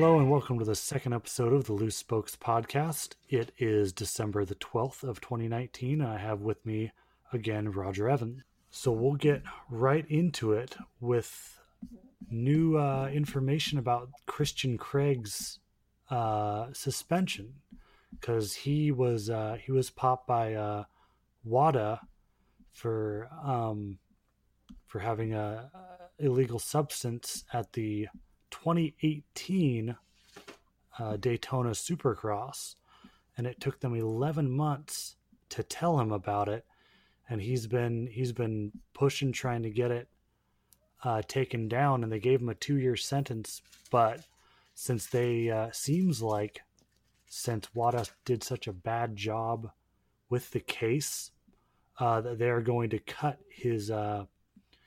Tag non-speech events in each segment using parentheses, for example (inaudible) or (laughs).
Hello and welcome to the second episode of the Loose Spokes podcast. It is December the 12th of 2019. I have with me again Roger Evan. So we'll get right into it with new uh, information about Christian Craig's uh, suspension because he was uh, he was popped by uh, WADA for um, for having a illegal substance at the 2018 uh, Daytona Supercross, and it took them 11 months to tell him about it, and he's been he's been pushing trying to get it uh, taken down, and they gave him a two year sentence, but since they uh, seems like since WADA did such a bad job with the case, uh, that they are going to cut his uh,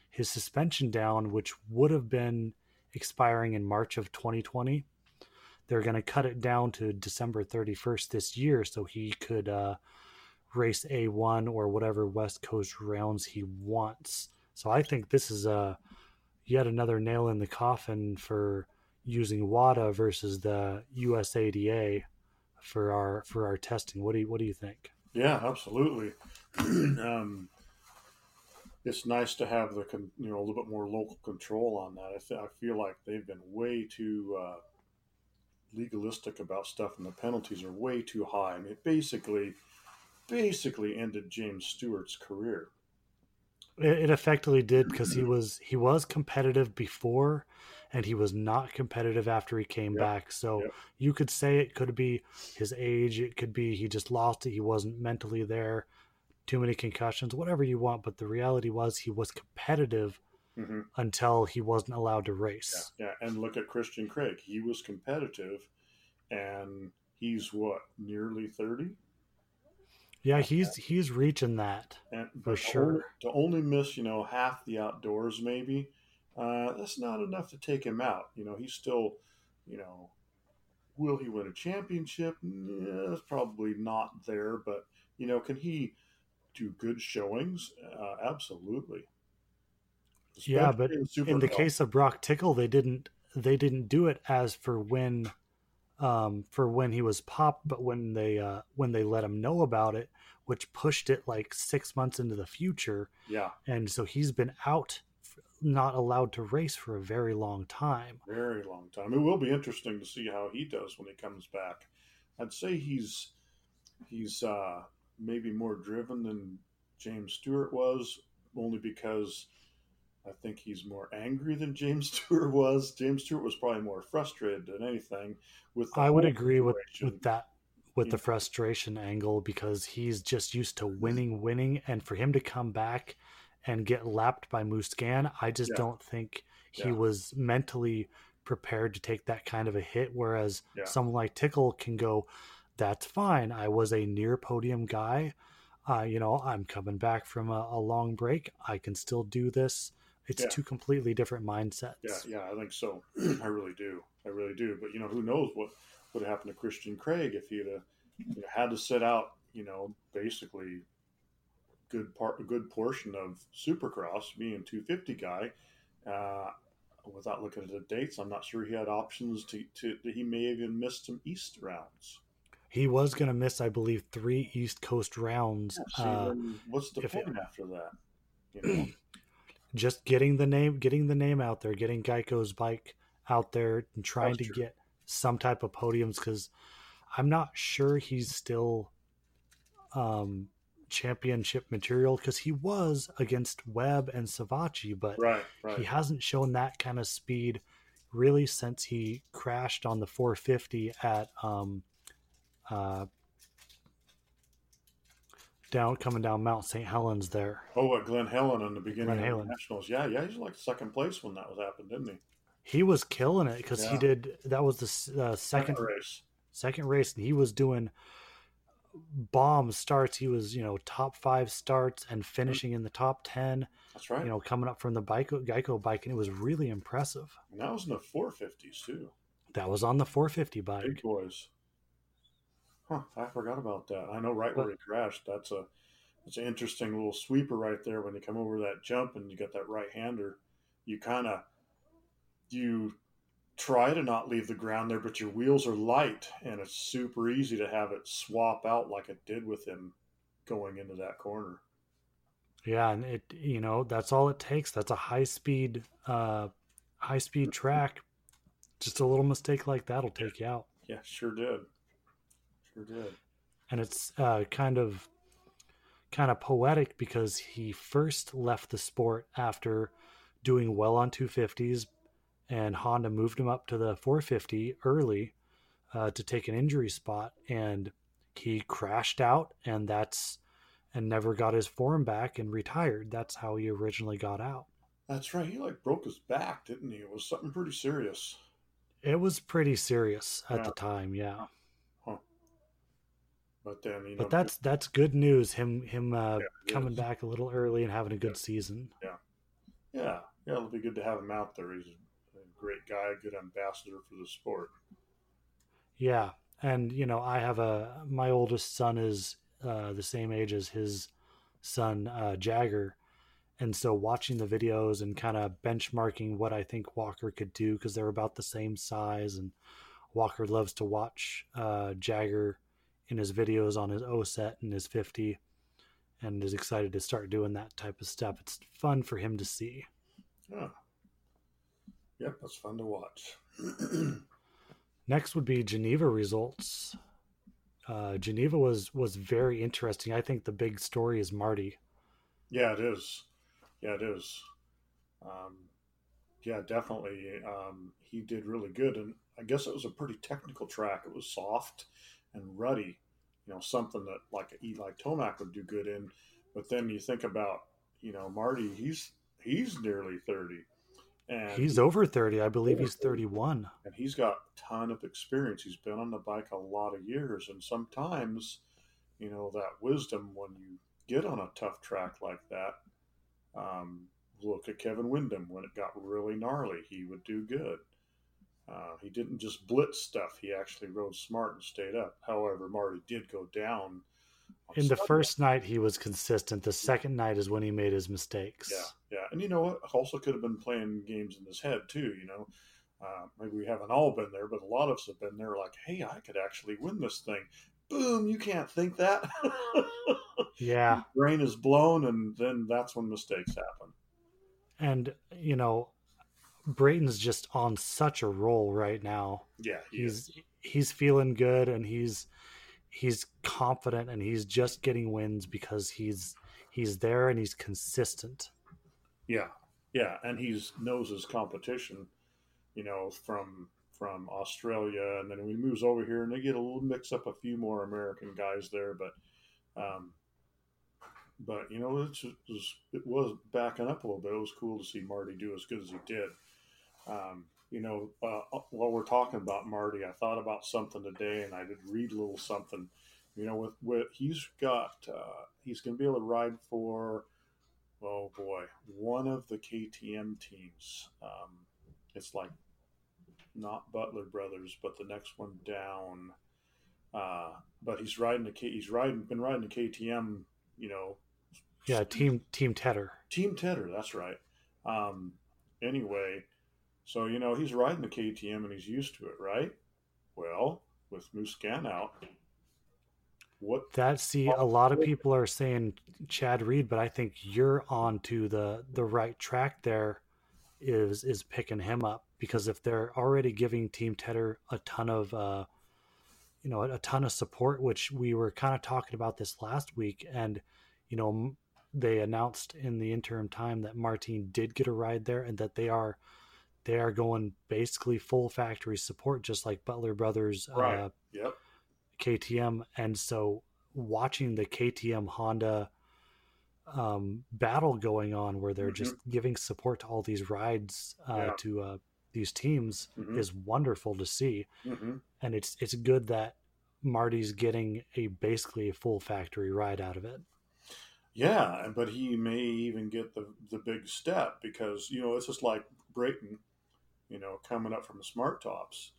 his suspension down, which would have been expiring in March of 2020. They're going to cut it down to December 31st this year so he could uh, race A1 or whatever West Coast rounds he wants. So I think this is a uh, yet another nail in the coffin for using WADA versus the USADA for our for our testing. What do you what do you think? Yeah, absolutely. (clears throat) um, it's nice to have the you know a little bit more local control on that. I, th- I feel like they've been way too uh, legalistic about stuff, and the penalties are way too high. I mean, it basically basically ended James Stewart's career. It, it effectively did because he was he was competitive before, and he was not competitive after he came yep. back. So yep. you could say it could be his age, it could be he just lost it, he wasn't mentally there too many concussions, whatever you want. But the reality was he was competitive mm-hmm. until he wasn't allowed to race. Yeah, yeah, and look at Christian Craig. He was competitive, and he's what nearly thirty. Yeah, he's he's reaching that and, for sure. Only, to only miss, you know, half the outdoors, maybe uh, that's not enough to take him out. You know, he's still, you know, will he win a championship? Yeah, that's probably not there, but you know, can he do good showings? Uh, absolutely. Especially yeah, but in, in the case of Broc Tickle, they didn't they didn't do it as for when um, for when he was popped, but when they uh, when they let him know about it, which pushed it like six months into the future. Yeah, and so he's been out, not allowed to race for a very long time. Very long time. It will be interesting to see how he does when he comes back. I'd say he's he's uh, maybe more driven than James Stewart was, only because I think he's more angry than (laughs) James Stewart was. James Stewart was probably more frustrated than anything. With I would agree with, with that with the frustration angle because he's just used to winning, winning, and for him to come back and get lapped by Musquin, I just yeah. don't think he yeah. was mentally prepared to take that kind of a hit. Whereas yeah. someone like Tickle can go, that's fine. I was a near podium guy. Uh, you know, I'm coming back from a, a, long break. I can still do this. It's yeah. two completely different mindsets. Yeah, yeah, I think so. (clears throat) I really do. I really do. But you know, who knows what would happen to Christian Craig if he'd you know, had to sit out. You know, basically, good part, a good portion of Supercross, being 250 guy. Uh, without looking at the dates, I'm not sure he had options to, to. He may have even missed some East rounds he was going to miss, I believe, three East Coast rounds. Yeah, uh, what's the point it, after that? You (clears throat) know? just getting the name, getting the name out there, getting Geico's bike out there, and trying to get some type of podiums because I'm not sure he's still um, championship material because he was against Webb and Savatgy, but right, right. he hasn't shown that kind of speed really since he crashed on the 450 at um, uh, down coming down Mount St. Helens there. Oh, at Glen Helen in the beginning Glen of the Nationals. Yeah, yeah, he's like second place when that was happened, didn't he? He was killing it because yeah. he did. That was the uh, second, second race. Second race, and he was doing bomb starts. He was, you know, top five starts and finishing in the top ten. That's right. You know, coming up from the bike, Geico bike, and it was really impressive. And that was in the 450s too. That was on the 450 bike. Big boys. Huh, I forgot about that. I know right where he crashed. That's a it's an interesting little sweeper right there when you come over that jump and you got that right hander. You kind of you try to not leave the ground there, but your wheels are light, and it's super easy to have it swap out like it did with him going into that corner. Yeah, and it you know that's all it takes. That's a high speed, uh, high speed track. Just a little mistake like that'll take you out. Yeah, sure did, sure did. And it's uh, kind of kind of poetic because he first left the sport after doing well on 250s, and Honda moved him up to the 450 early uh, to take an injury spot, and he crashed out, and that's and never got his form back and retired. That's how he originally got out. That's right. He like broke his back, didn't he? It was something pretty serious. It was pretty serious at yeah. the time, yeah. But then, you know, but that's that's good news. Him him uh, yeah, coming is. back a little early and having a good yeah. season. Yeah, yeah, yeah. It'll be good to have him out there. He's a great guy, a good ambassador for the sport. Yeah, and you know, I have a my oldest son is uh, the same age as his son uh, Jagger, and so watching the videos and kind of benchmarking what I think Walker could do because they're about the same size, and Walker loves to watch uh, Jagger in his videos on his OSET and his 50 and is excited to start doing that type of stuff. It's fun for him to see. Yeah. Yep, that's fun to watch. (clears throat) Next would be Geneva results uh, Geneva was was very interesting. I think the big story is Marty. Yeah, it is. Yeah, it is. Um, yeah, definitely. Um, he did really good, and I guess it was a pretty technical track. It was soft and ruddy. You know, something that like Eli Tomac would do good in. But then you think about, you know, Marty. He's he's nearly thirty. And he's over 30. I believe he's 31. And he's got a ton of experience. He's been on the bike a lot of years. And sometimes, you know, that wisdom when you get on a tough track like that, um, look at Kevin Windham when it got really gnarly. He would do good. Uh, he didn't just blitz stuff. He actually rode smart and stayed up. However, Marty did go down in the first night he was consistent. The second night is when he made his mistakes. Yeah, yeah, and you know what? Also could have been playing games in his head too. You know, uh, maybe we haven't all been there, but a lot of us have been there. Like, hey, I could actually win this thing. Boom! You can't think that. (laughs) yeah, brain is blown, and then that's when mistakes happen. And you know, Brayton's just on such a roll right now. Yeah, he he's is. he's feeling good, and he's he's confident and he's just getting wins because he's he's there and he's consistent. Yeah, yeah, and he's knows his competition. You know, from from Australia, and then he moves over here, and they get a little mix up a few more American guys there, but. Um, but you know, it was, it was backing up a little bit. It was cool to see Marty do as good as he did. Um, you know, uh, uh, while we're talking about Marty, I thought about something today, and I did read a little something. You know, with with he's got, uh, he's going to be able to ride for, oh boy, one of the KTM teams. Um, it's like not Butler Brothers, but the next one down. Uh, but he's riding the K, he's riding been riding the KTM. You know, yeah, team Team Tedder. Team Tedder, that's right. Um, anyway so, you know, he's riding the KTM and he's used to it, right? Well, with Musquin out, what that see a lot of people are saying Chad Reed, but I think you're on to the the right track there is is picking him up because if they're already giving Team Tedder a ton of uh you know a, a ton of support, which we were kind of talking about this last week, and you know they announced in the interim time that Martin did get a ride there and that they are they are going basically full factory support, just like Butler Brothers, right. uh, yep. KTM. And so watching the KTM Honda um, battle going on, where they're mm-hmm. just giving support to all these rides uh, yeah. to uh, these teams, mm-hmm. is wonderful to see. Mm-hmm. And it's it's good that Marty's getting a basically a full factory ride out of it. Yeah, but he may even get the the big step because you know it's just like Brayton you know, coming up from the Smartops.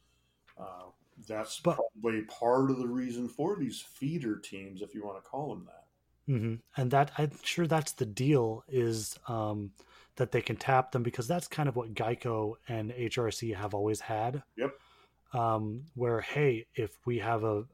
Uh, that's but, probably part of the reason for these feeder teams, if you want to call them that. Mm-hmm. And that I'm sure that's the deal is um, that they can tap them because that's kind of what Geico and HRC have always had. Yep. Um, where hey, if we have a,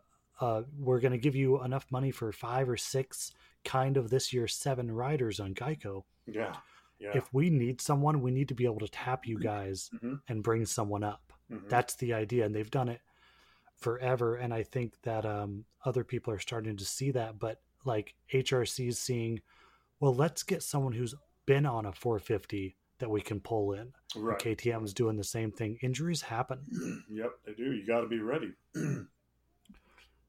uh, we're going to give you enough money for five or six kind of this year seven riders on Geico. Yeah. Yeah. If we need someone, we need to be able to tap you guys Mhm. and bring someone up. Mhm. That's the idea, and they've done it forever. And I think that um, other people are starting to see that. But like HRC is seeing, well, let's get someone who's been on a 450 that we can pull in. right. KTM's doing the same thing. Injuries happen. (clears throat) Yep, they do. You got to be ready. (clears throat)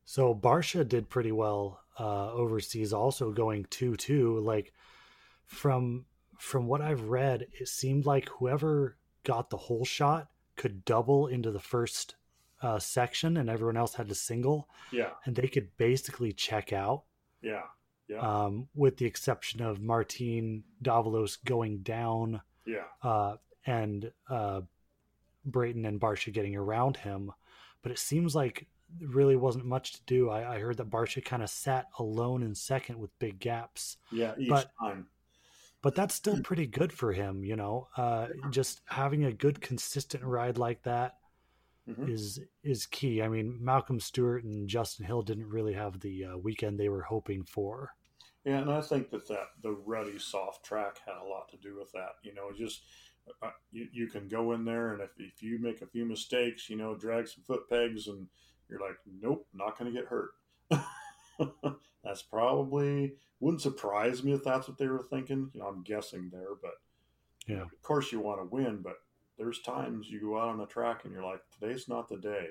So Barcia did pretty well uh, overseas, also going two two. Like from from what I've read, it seemed like whoever got the whole shot could double into the first uh, section, and everyone else had to single, yeah. and they could basically check out, Yeah. Yeah. um, with the exception of Martin Davalos going down yeah. uh, and uh, Brayton and Barcia getting around him. But it seems like really wasn't much to do. I, I heard that Barcia kind of sat alone in second with big gaps, Yeah. Each but- time. But that's still pretty good for him, you know. Uh, just having a good, consistent ride like that is Mhm. is key. I mean, Malcolm Stewart and Justin Hill didn't really have the uh, weekend they were hoping for. Yeah, and I think that, that the ruddy soft track had a lot to do with that. You know, just uh, you, you can go in there, and if, if you make a few mistakes, you know, drag some foot pegs, and you're like, nope, not going to get hurt. (laughs) that's probably wouldn't surprise me if that's what they were thinking. You know, I'm guessing there, but Yeah. of course you want to win, but there's times you go out on the track and you're like, today's not the day.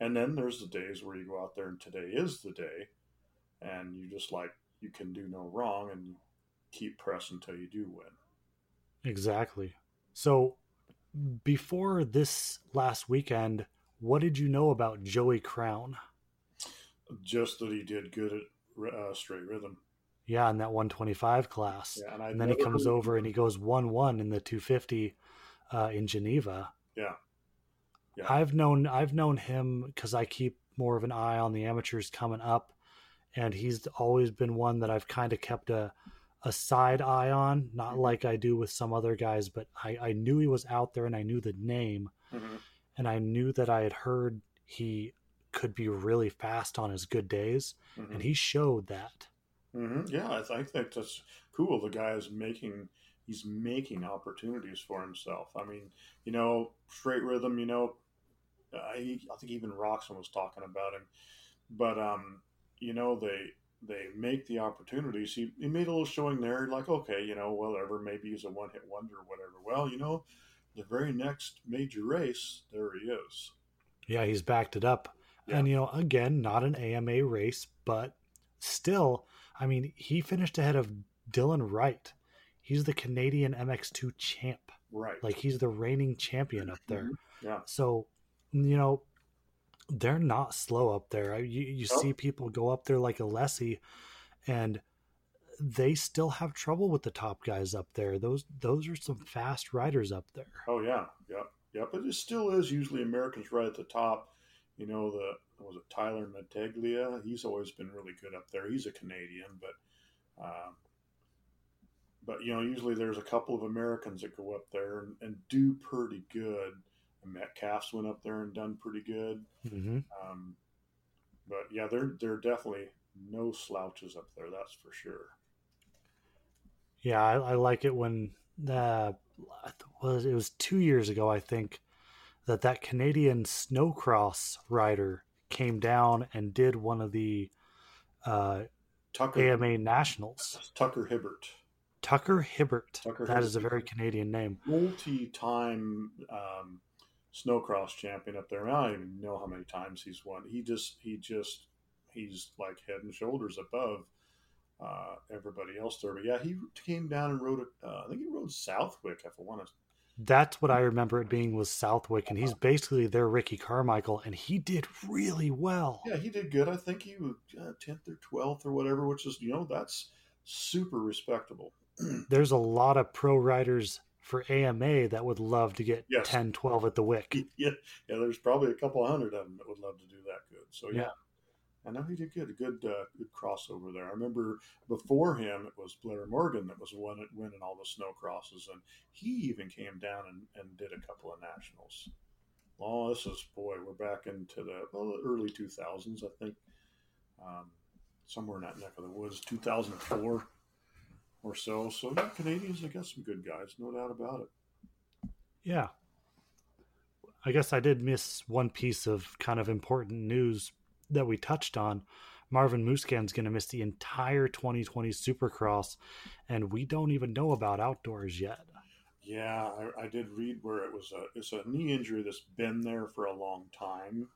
And then there's the days where you go out there and today is the day, and you just like you can do no wrong and you keep pressing until you do win. Exactly. So before this last weekend, what did you know about Joey Crown? Just that he did good at uh, straight rhythm. Yeah, in that 125 class. Yeah, and, and then he comes over and he goes 1 1 in the 250 uh, in Geneva. Yeah. Yeah. I've known I've known him because I keep more of an eye on the amateurs coming up, and he's always been one that I've kind of kept a a side eye on, not Mhm. like I do with some other guys, but I, I knew he was out there and I knew the name, Mhm. and I knew that I had heard he could be really fast on his good days, Mhm. and he showed that. hmm Yeah, I think that's cool. The guy is making he's making opportunities for himself. I mean, you know, straight rhythm. You know, I, I think even Roczen was talking about him, but um, you know they they make the opportunities. He, he made a little showing there, like okay, you know, whatever. Maybe he's a one hit wonder or whatever. Well, you know, the very next major race, there he is. Yeah, he's backed it up. Yeah. And, you know, again, not an AMA race, but still, I mean, he finished ahead of Dylan Wright. He's the Canadian MX2 champ. Right. Like, he's the reigning champion up there. Mm-hmm. Yeah. So, you know, they're not slow up there. You, you Nope. see people go up there like Alessi, and they still have trouble with the top guys up there. Those those are some fast riders up there. Oh yeah, yep, yep. But it still is usually Americans right at the top. You know, the was it Tyler Medaglia? He's always been really good up there. He's a Canadian, but um, but you know, usually there's a couple of Americans that go up there and, and do pretty good. And Metcalf's went up there and done pretty good. hmm Um, but yeah, they're they're definitely no slouches up there. That's for sure. Yeah, I, I like it when uh, was it was two years ago, I think, that that Canadian snowcross rider came down and did one of the uh, Tucker AMA nationals. Tucker Hibbert. Tucker Hibbert. Tucker that is a very Canadian name. multi-time um, snowcross champion up there. I don't even know how many times he's won. He just he just he's like head and shoulders above uh, everybody else there. But yeah, he came down and rode. Uh, I think he rode Southwick. If I want to. That's what I remember it being was Southwick, and he's basically their Ricky Carmichael, and he did really well. Yeah, he did good. I think he was uh, tenth or twelfth or whatever, which is you know that's super respectable. (clears throat) There's a lot of pro riders for AMA that would love to get Yes. 10, 12 at the Wick. (laughs) yeah, yeah. There's probably a couple hundred of them that would love to do that good. So yeah, Yeah. I know he did good, a good, uh, good crossover there. I remember before him, it was Blair Morgan that was winning, winning all the snow crosses, and he even came down and, and did a couple of nationals. Oh, this is boy, we're back into the, well, early 2000s, I think, um, somewhere in that neck of the woods, 2004 or so. So yeah, Canadians, they got some good guys, no doubt about it. Yeah. I guess I did miss one piece of kind of important news that we touched on, Marvin Musquin's going to miss the entire 2020 Supercross, and we don't even know about outdoors yet. Yeah, I, I, did read where it was a it's a knee injury that's been there for a long time.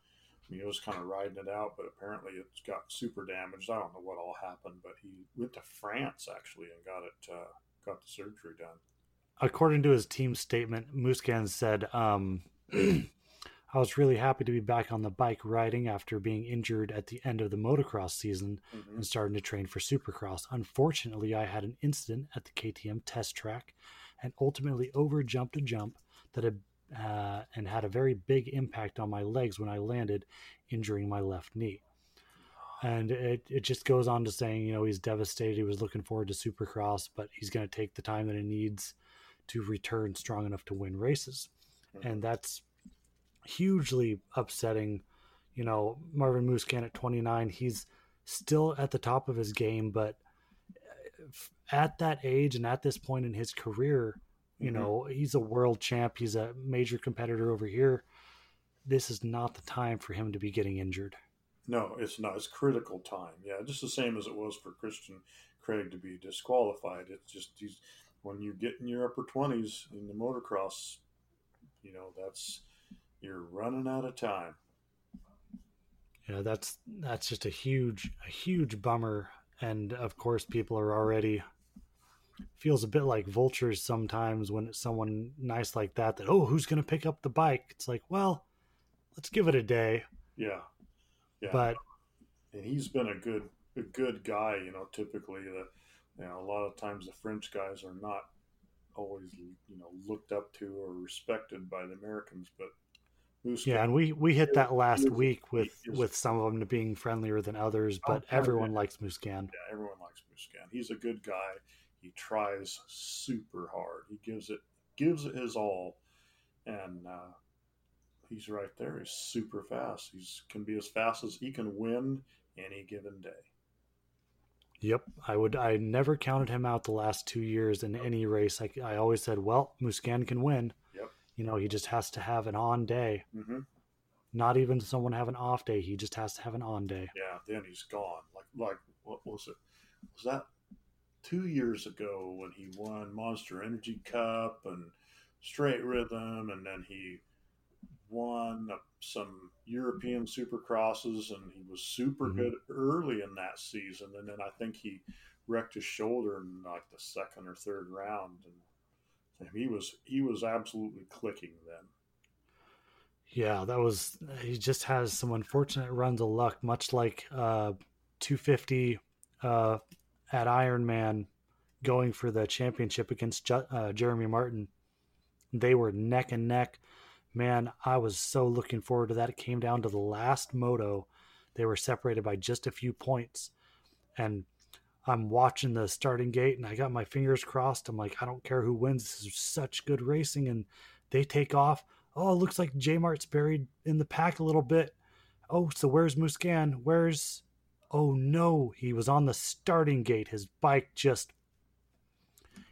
I mean, it was kind of riding it out, but apparently it's got super damaged. I don't know what all happened, but he went to France actually and got it uh, got the surgery done. According to his team statement, Musquin said, um, (clears throat) I was really happy to be back on the bike riding after being injured at the end of the motocross season mm-hmm. and starting to train for supercross. Unfortunately, I had an incident at the KTM test track and ultimately overjumped a jump that had uh, and had a very big impact on my legs when I landed, injuring my left knee. And it, it just goes on to saying, you know, he's devastated. He was looking forward to Supercross, but he's going to take the time that he needs to return strong enough to win races. Mm-hmm. And that's hugely upsetting. You know, Marvin Musquin at 29, he's still at the top of his game, but uh, at that age and at this point in his career, you mm-hmm. know, he's a world champ, he's a major competitor over here. This is not the time for him to be getting injured. No, it's not. It's critical time. Yeah, just the same as it was for Christian Craig to be disqualified. It's just he's, when you get in your upper 20s in the motocross, you know, that's you're running out of time. Yeah, that's that's just a huge a huge bummer. And of course people are already feels a bit like vultures sometimes when it's someone nice like that that oh who's going to pick up the bike? It's like well let's give it a day. Yeah. Yeah. But and he's been a good a good guy you know typically the you know a lot of times the french guys are not always you know looked up to or respected by the americans but yeah, and we we hit that last week with with some of them being friendlier than others, but oh, everyone yeah. likes Musquin. Yeah, everyone likes Musquin. He's a good guy. He tries super hard. He gives it gives it his all, and uh, he's right there. He's super fast. He's can be as fast as he can win any given day. Yep, I would. I never counted him out the last two years in any race. I, I always said, "Well, Musquin can win." You know, he just has to have an on day. Mm-hmm. Not even someone have an off day. He just has to have an on day. Yeah, then he's gone. Like, like what was it? Was that two years ago when he won Monster Energy Cup and Straight Rhythm, and then he won some European Supercrosses, and he was super mm-hmm. good early in that season. And then I think he wrecked his shoulder in like the second or third round, and he was he was absolutely clicking then. Yeah, that was he just has some unfortunate runs of luck, much like uh, 250 uh, at Ironman going for the championship against uh, Jeremy Martin. They were neck and neck. Man, I was so looking forward to that. It came down to the last moto. They were separated by just a few points. And I'm watching the starting gate and I got my fingers crossed. I'm like, I don't care who wins. This is such good racing. And they take off. Oh, it looks like J Mart's buried in the pack a little bit. Oh, so where's Musquin? Where's. Oh no, he was on the starting gate. His bike just.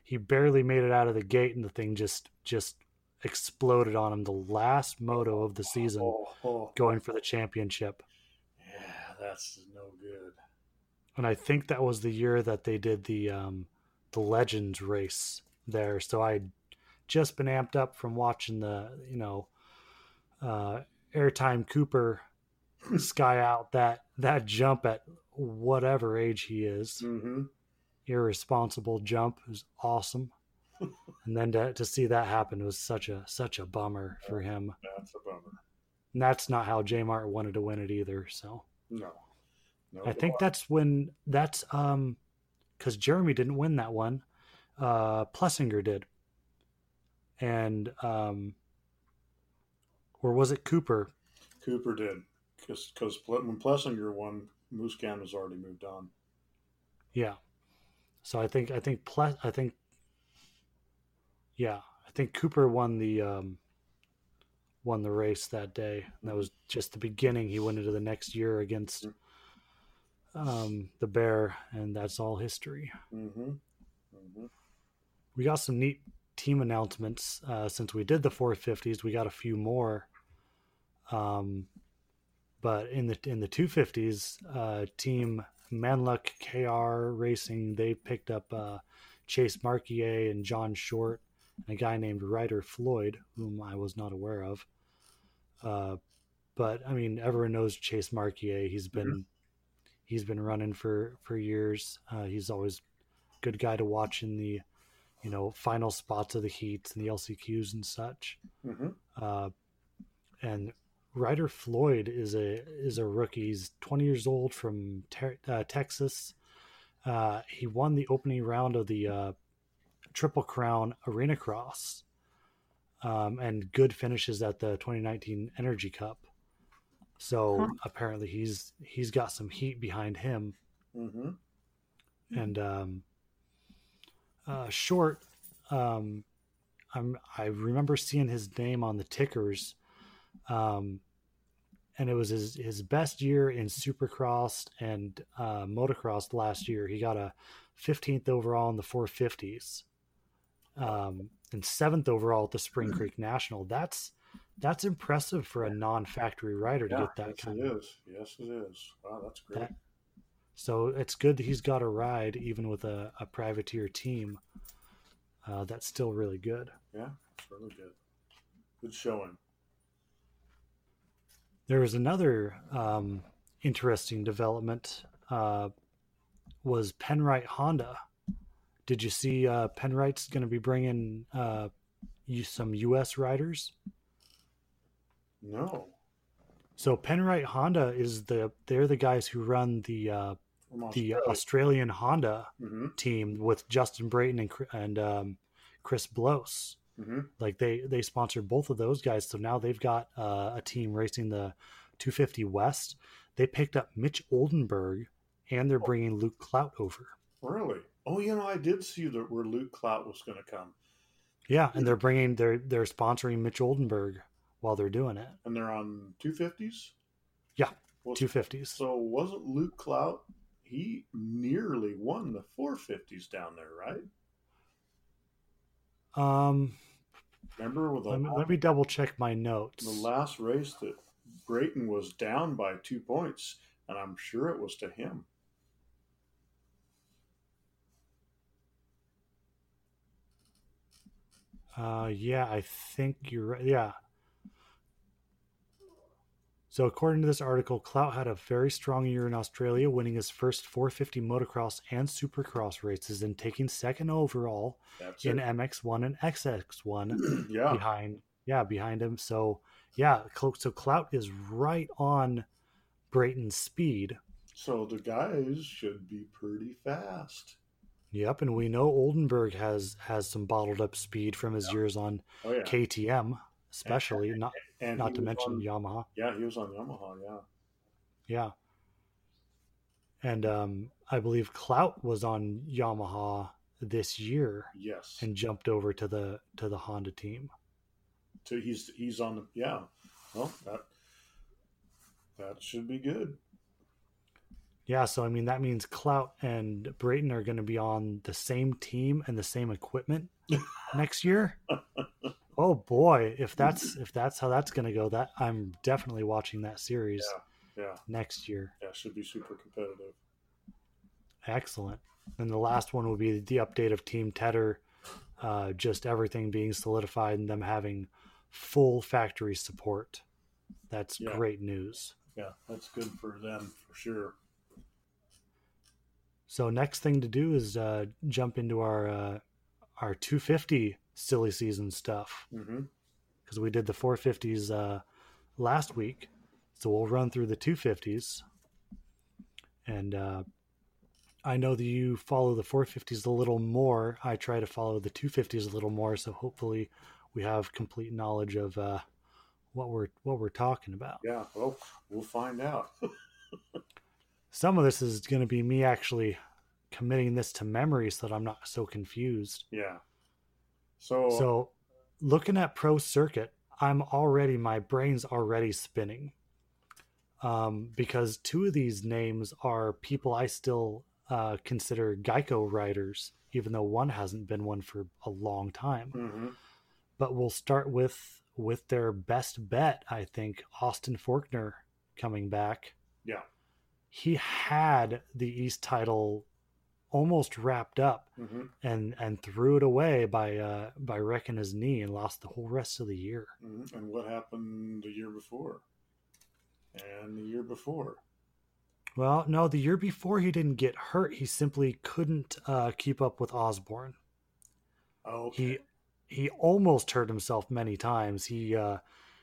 He barely made it out of the gate and the thing just just exploded on him. The last moto of the season oh, (laughs) oh. going for the championship. Yeah, that's no good and I think that was the year that they did the um, the Legends race there. So I'd just been amped up from watching the you know uh, airtime Cooper sky out that that jump at whatever age he is. Mm-hmm. Irresponsible jump was awesome. and then to, to see that happen was such a such a bummer for him. That's a bummer. And that's not how J Mart wanted to win it either. So no, no, I think that's when that's um because Jeremy didn't win that one. Uh Plessinger did. And um or was it Cooper? Cooper did. Because when Plessinger won Moose Musquin has already moved on. Yeah. So I think I think plus I think yeah I think Cooper won the um, won the race that day. And that was just the beginning. He went into the next year against um, the Bear, and that's all history. Mm-hmm. Mm-hmm. We got some neat team announcements uh, since we did the 450s. We got a few more. Um, but in the in the 250s, uh, team Manluck KR Racing they picked up uh, Chase Marquier and Jon Short and a guy named Ryder Floyd, whom I was not aware of. Uh, but I mean, everyone knows Chase Marquier. He's been mm-hmm. He's been running for for years. Uh, he's always good guy to watch in the you know final spots of the heats and the LCQs and such. Mm-hmm. Uh, and Ryder Floyd is a is a rookie. He's 20 years old from ter- uh, Texas. Uh, he won the opening round of the uh, Triple Crown Arena Cross um, and good finishes at the 2019 Energy Cup. So huh. apparently he's he's got some heat behind him. Mm-hmm. And um, uh, short, um, I'm I remember seeing his name on the tickers, um, and it was his his best year in Supercross and uh, motocross last year. He got a 15th overall in the 450s um, and seventh overall at the Spring mm. Creek National. That's that's impressive for a non-factory rider to yeah, get that yes kind it of. Is. Yes, it is. Wow, that's great. That, so it's good that he's got a ride, even with a, a privateer team. Uh, that's still really good. Yeah, it's really good. Good showing. There was another um, interesting development. Uh, was Penrite Honda did you see uh, Penrite's going to be bringing uh, you some U.S. riders? No. So Penrite Honda is the they're the guys who run the uh, the Australian Honda mm-hmm. team with Justin Brayton and and um, Chris Blose. Mm-hmm. Like they they sponsored both of those guys, so now they've got uh, a team racing the 250 West. They picked up Mitch Oldenburg, and they're oh. bringing Luke Clout over. Really? Oh, you know, I did see that where Luke Clout was going to come. Yeah, and they're bringing they're they're sponsoring Mitch Oldenburg while they're doing it. And they're on two fifties. Yeah, two fifties. So wasn't Luke Clout? He nearly won the four fifties down there, right? Um, remember with let me, let me double check my notes. The last race that Brayton was down by two points, and I'm sure it was to him. Uh, yeah, I think you're right. Yeah. So, according to this article, Clout had a very strong year in Australia, winning his first 450 motocross and supercross races and taking second overall That's in it. MX1 and SX1 (clears throat) yeah. behind yeah, behind him. So, yeah, so Clout is right on Brayton's speed. So the guys should be pretty fast. Yep, and we know Oldenburg has has some bottled up speed from his years on oh, yeah. KTM, especially and, not and not to mention on, Yamaha. Yeah, he was on Yamaha. Yeah, yeah, and um, I believe Clout was on Yamaha this year. Yes, and jumped over to the to the Honda team. So he's he's on the yeah. Well, that that should be good. Yeah, so I mean that means Clout and Brayton are going to be on the same team and the same equipment (laughs) next year. (laughs) Oh boy, if that's if that's how that's going to go, that I'm definitely watching that series. Yeah, yeah. Next year. Yeah, should be super competitive. Excellent. And the last one will be the update of Team Tedder, uh, just everything being solidified and them having full factory support. That's yeah. great news. Yeah, that's good for them for sure. So next thing to do is uh, jump into our uh, our 250 silly season stuff because mm-hmm. we did the 450s uh, last week. So we'll run through the 250s, and uh, I know that you follow the 450s a little more. I try to follow the 250s a little more, so hopefully we have complete knowledge of uh, what we're what we're talking about. Yeah, well, we'll find out. (laughs) some of this is going to be me actually committing this to memory so that I'm not so confused. Yeah. So, So, looking at Pro Circuit, I'm already my brain's already spinning. Um, because two of these names are people I still uh, consider Geico riders, even though one hasn't been one for a long time. mhm. But we'll start with with their best bet, I think, Austin Forkner coming back. yeah. He had the East title almost wrapped up hmm and and threw it away by uh by wrecking his knee and lost the whole rest of the year. hmm And what happened the year before? And the year before? Well, no, the year before he didn't get hurt. He simply couldn't uh, keep up with Osborne. Oh, He he almost hurt himself many times. He uh,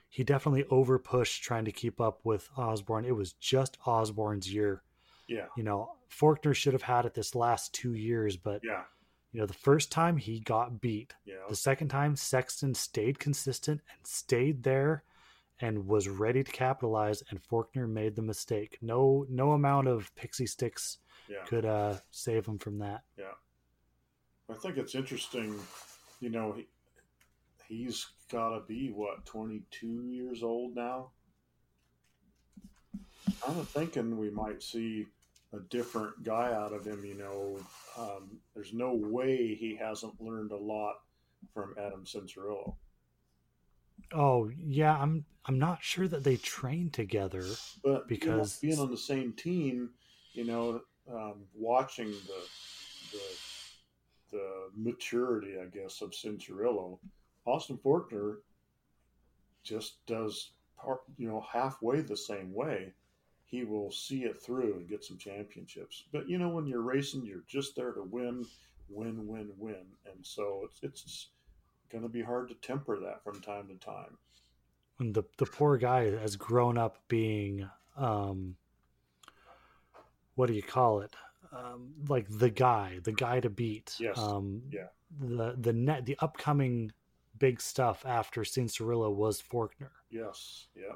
he definitely overpushed trying to keep up with Osborne. It was just Osborne's year. yeah. You know, Forkner should have had it this last two years, but Yeah. you know, the first time he got beat. Yeah. The second time, Sexton stayed consistent and stayed there and was ready to capitalize, and Forkner made the mistake. No, no amount of pixie sticks Yeah. could uh, save him from that. Yeah. I think it's interesting, you know, he, he's got to be, what, 22 years old now? I'm thinking we might see a different guy out of him, you know. Um, there's no way he hasn't learned a lot from Adam Cianciarulo. Oh yeah, I'm I'm not sure that they trained together. But Because- you know, being on the same team, you know, um, watching the, the the maturity, I guess, of Cianciarulo, Austin Forkner just does part, you know, halfway the same way. He will see it through and get some championships. But you know, when you're racing, you're just there to win, win, win, win, and so it's it's going to be hard to temper that from time to time. And the the poor guy has grown up being um what do you call it? Um, like the guy, the guy to beat. Yes. Um, Yeah. The the net the upcoming big stuff after Cianciarulo was Forkner. Yes, yeah,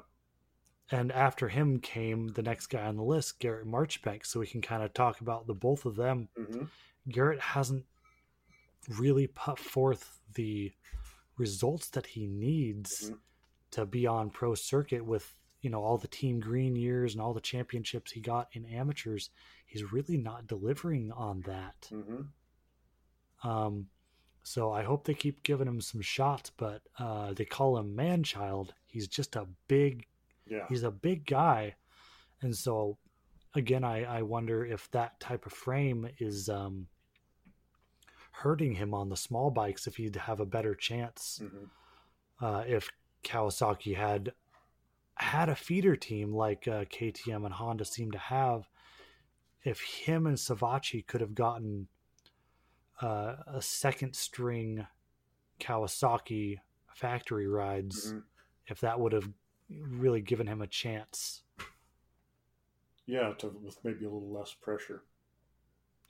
And after him came the next guy on the list, Garrett Marchbank. So we can kind of talk about the both of them. hmm Garrett hasn't really put forth the results that he needs Mhm. to be on pro circuit with you know all the team green years and all the championships he got in amateurs he's really not delivering on that hmm um so i hope they keep giving him some shots but uh they call him Manchild. he's just a big yeah. he's a big guy and so again i i wonder if that type of frame is um hurting him on the small bikes if he'd have a better chance hmm uh if kawasaki had had a feeder team like uh, ktm and honda seem to have if him and Savatgy could have gotten uh, a second string kawasaki factory rides Mhm. if that would have really given him a chance. Yeah, to, with maybe a little less pressure.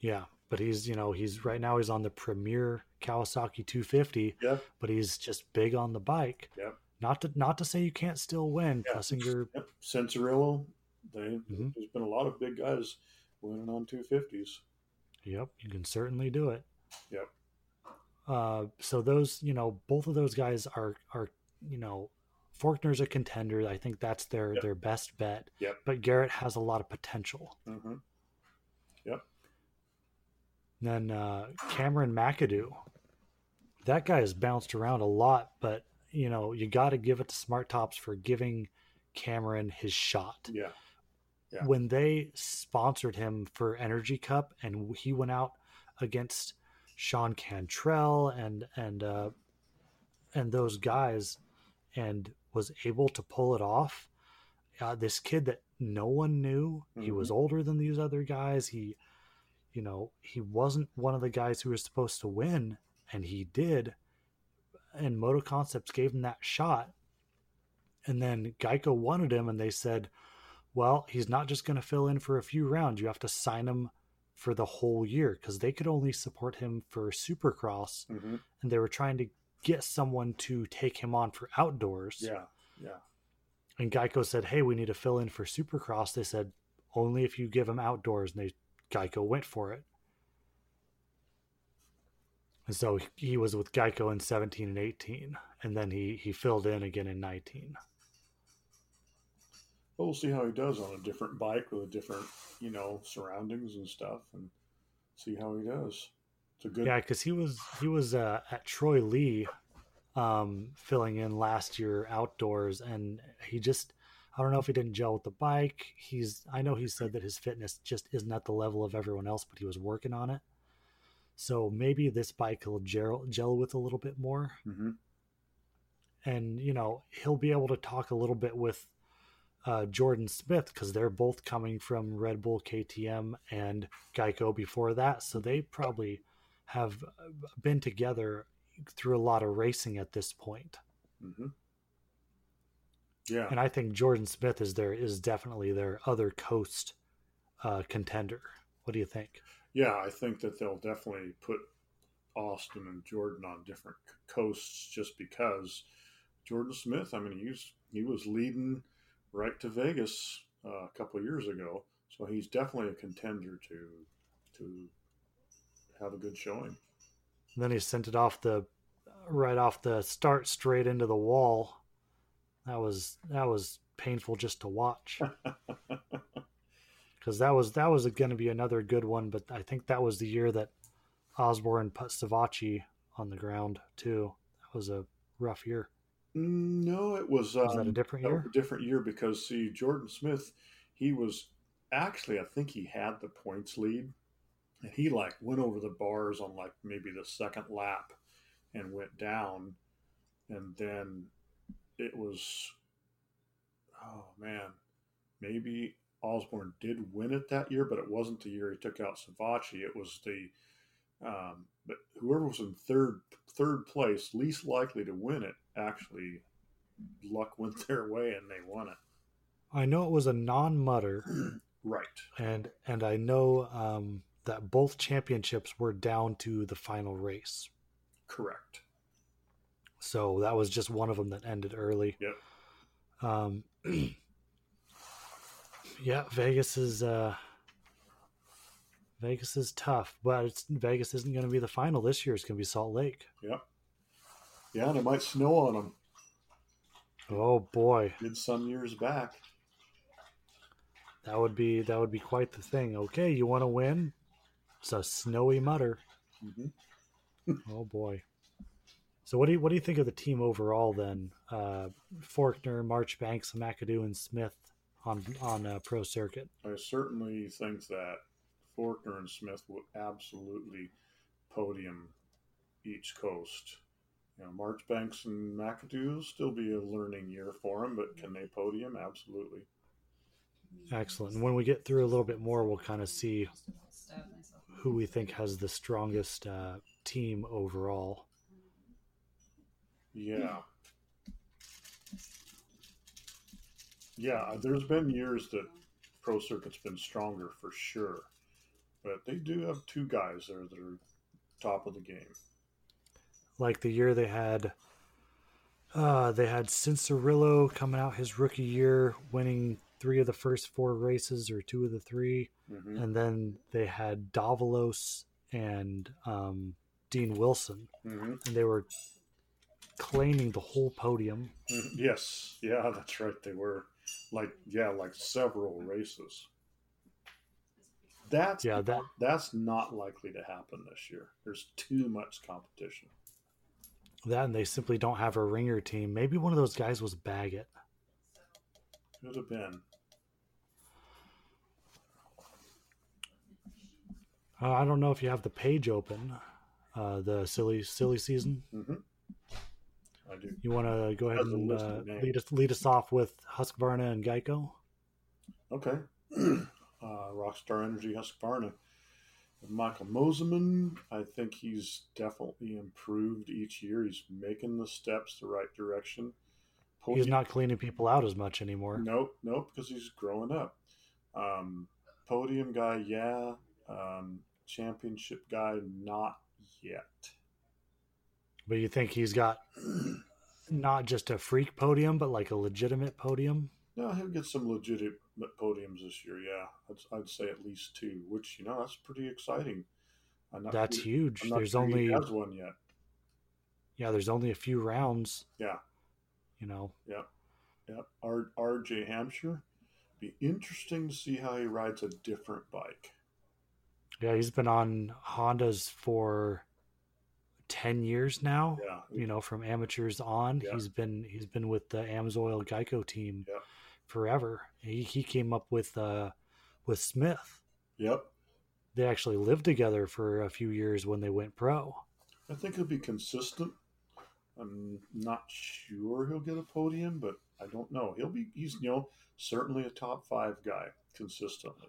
Yeah, but he's you know he's right now he's on the premier Kawasaki 250, Yeah, but he's just big on the bike. Yep. Not to not to say you can't still win. Yeah. Plessinger, (laughs) yep. Cianciarulo, they, Mhm. there's been a lot of big guys winning on 250s. yep, you can certainly do it. Yep. Uh, so those you know both of those guys are are you know Forkner's a contender. I think that's their Yep. their best bet. Yep. But Garrett has a lot of potential. hmm Then uh, Cameron McAdoo. That guy has bounced around a lot, but you know you got to give it to Smartops for giving Cameron his shot. Yeah, Yeah. When they sponsored him for Energy Cup and he went out against Sean Cantrell and and uh, and those guys and was able to pull it off. Uh, this kid that no one knew, he was older than these other guys. He you know, he wasn't one of the guys who was supposed to win, and he did. And Moto Concepts gave him that shot. And then Geico wanted him, and they said, well, he's not just going to fill in for a few rounds. You have to sign him for the whole year because they could only support him for Supercross, hmm and they were trying to get someone to take him on for outdoors. yeah, yeah. And Geico said, hey, we need to fill in for Supercross. They said, only if you give him outdoors. And they Geico went for it. And so he was with Geico in 17 and 18, and then he he filled in again in 19. Well, we'll see how he does on a different bike with a different, you know, surroundings and stuff, and see how he does. It's a good. Yeah, because he was he was uh, at Troy Lee, um, filling in last year outdoors, and he just I don't know if he didn't gel with the bike. He's I know he said that his fitness just isn't at the level of everyone else, but he was working on it. So maybe this bike will gel, gel with a little bit more. Mm-hmm. And, you know, he'll be able to talk a little bit with uh, Jordan Smith because they're both coming from Red Bull KTM and Geico before that. So they probably have uh, been together through a lot of racing at this point. Mm-hmm. Yeah. And I think Jordan Smith is there is definitely their other coast uh, contender. What do you think? yeah, I think that they'll definitely put Austin and Jordan on different coasts just because Jordan Smith. I mean, he's he was leading right to Vegas uh, a couple of years ago, so he's definitely a contender to to have a good showing. And then he sent it off the right off the start straight into the wall. That was that was painful just to watch. (laughs) because that was that was going to be another good one. But I think that was the year that Osborne put Savatgy on the ground too. That was a rough year. No, it was. Was um, that a different year? A different year because see, Jordan Smith, he was actually I think he had the points lead, and he like went over the bars on like maybe the second lap, and went down, and then it was, oh man, maybe Osborne did win it that year, but it wasn't the year he took out Savatgy. It was the um, but whoever was in third third place, least likely to win it, actually luck (laughs) went their way and they won it. I know it was a non-mudder (clears throat) right? And and I know um, that both championships were down to the final race. Correct. So that was just one of them that ended early. Yep. Um, (clears throat) yeah, Vegas is uh, Vegas is tough, but it's Vegas isn't going to be the final this year. It's going to be Salt Lake. Yeah, yeah, and it might snow on them. Oh boy, did some years back. That would be that would be quite the thing. Okay, you want to win? It's a snowy mudder. Mm-hmm. oh boy. So what do you what do you think of the team overall then? Uh, Forkner, Marchbanks, McAdoo, and Smith on on a pro circuit. I certainly think that Forkner and Smith will absolutely podium each coast. You know, Marchbanks and McAdoo will still be a learning year for them, but can they podium? Absolutely. Excellent. And when we get through a little bit more, we'll kind of see who we think has the strongest uh, team overall. Yeah. Yeah, there's been years that pro circuit's been stronger for sure, but they do have two guys there that are top of the game. Like the year they had, uh, they had Cianciarulo coming out his rookie year, winning three of the first four races or two of the 3 mm-hmm. and then they had Davalos and um, Dean Wilson, mm-hmm. and they were claiming the whole podium. Mm-hmm. Yes, yeah, that's right. They were like yeah, like several races. That's yeah, that that's not likely to happen this year. There's too much competition. That and they simply don't have a ringer team. Maybe one of those guys was Baggett. Could have been. Uh, I don't know if you have the page open, uh, the silly silly season. Mm-hmm. I do. You want to go ahead and uh, lead us lead us off with Husqvarna and Geico? Okay. (clears throat) uh, Rockstar Energy Husqvarna. Michael Mosiman, I think he's definitely improved each year. He's making the steps the right direction. Podium, he's not cleaning people out as much anymore. Nope, nope, because he's growing up. Um, podium guy, yeah. Um, championship guy, not yet. But you think he's got not just a freak podium, but like a legitimate podium? No, he'll get some legitimate podiums this year. Yeah, I'd, I'd, say at least two, which you know that's pretty exciting. that's sure, huge. There's only has one yet. Yeah, there's only a few rounds. Yeah, you know. Yeah, yeah. R R.J. Hampshire. Be interesting to see how he rides a different bike. Yeah, he's been on Hondas for 10 years now yeah. you know from amateurs on. Yeah. he's been he's been with the amsoil geico team yeah. forever. He, he came up with uh with smith. Yep. They actually lived together for a few years when they went pro. I think he'll be consistent. I'm not sure he'll get a podium but i don't know. He'll be he's you know certainly a top five guy consistently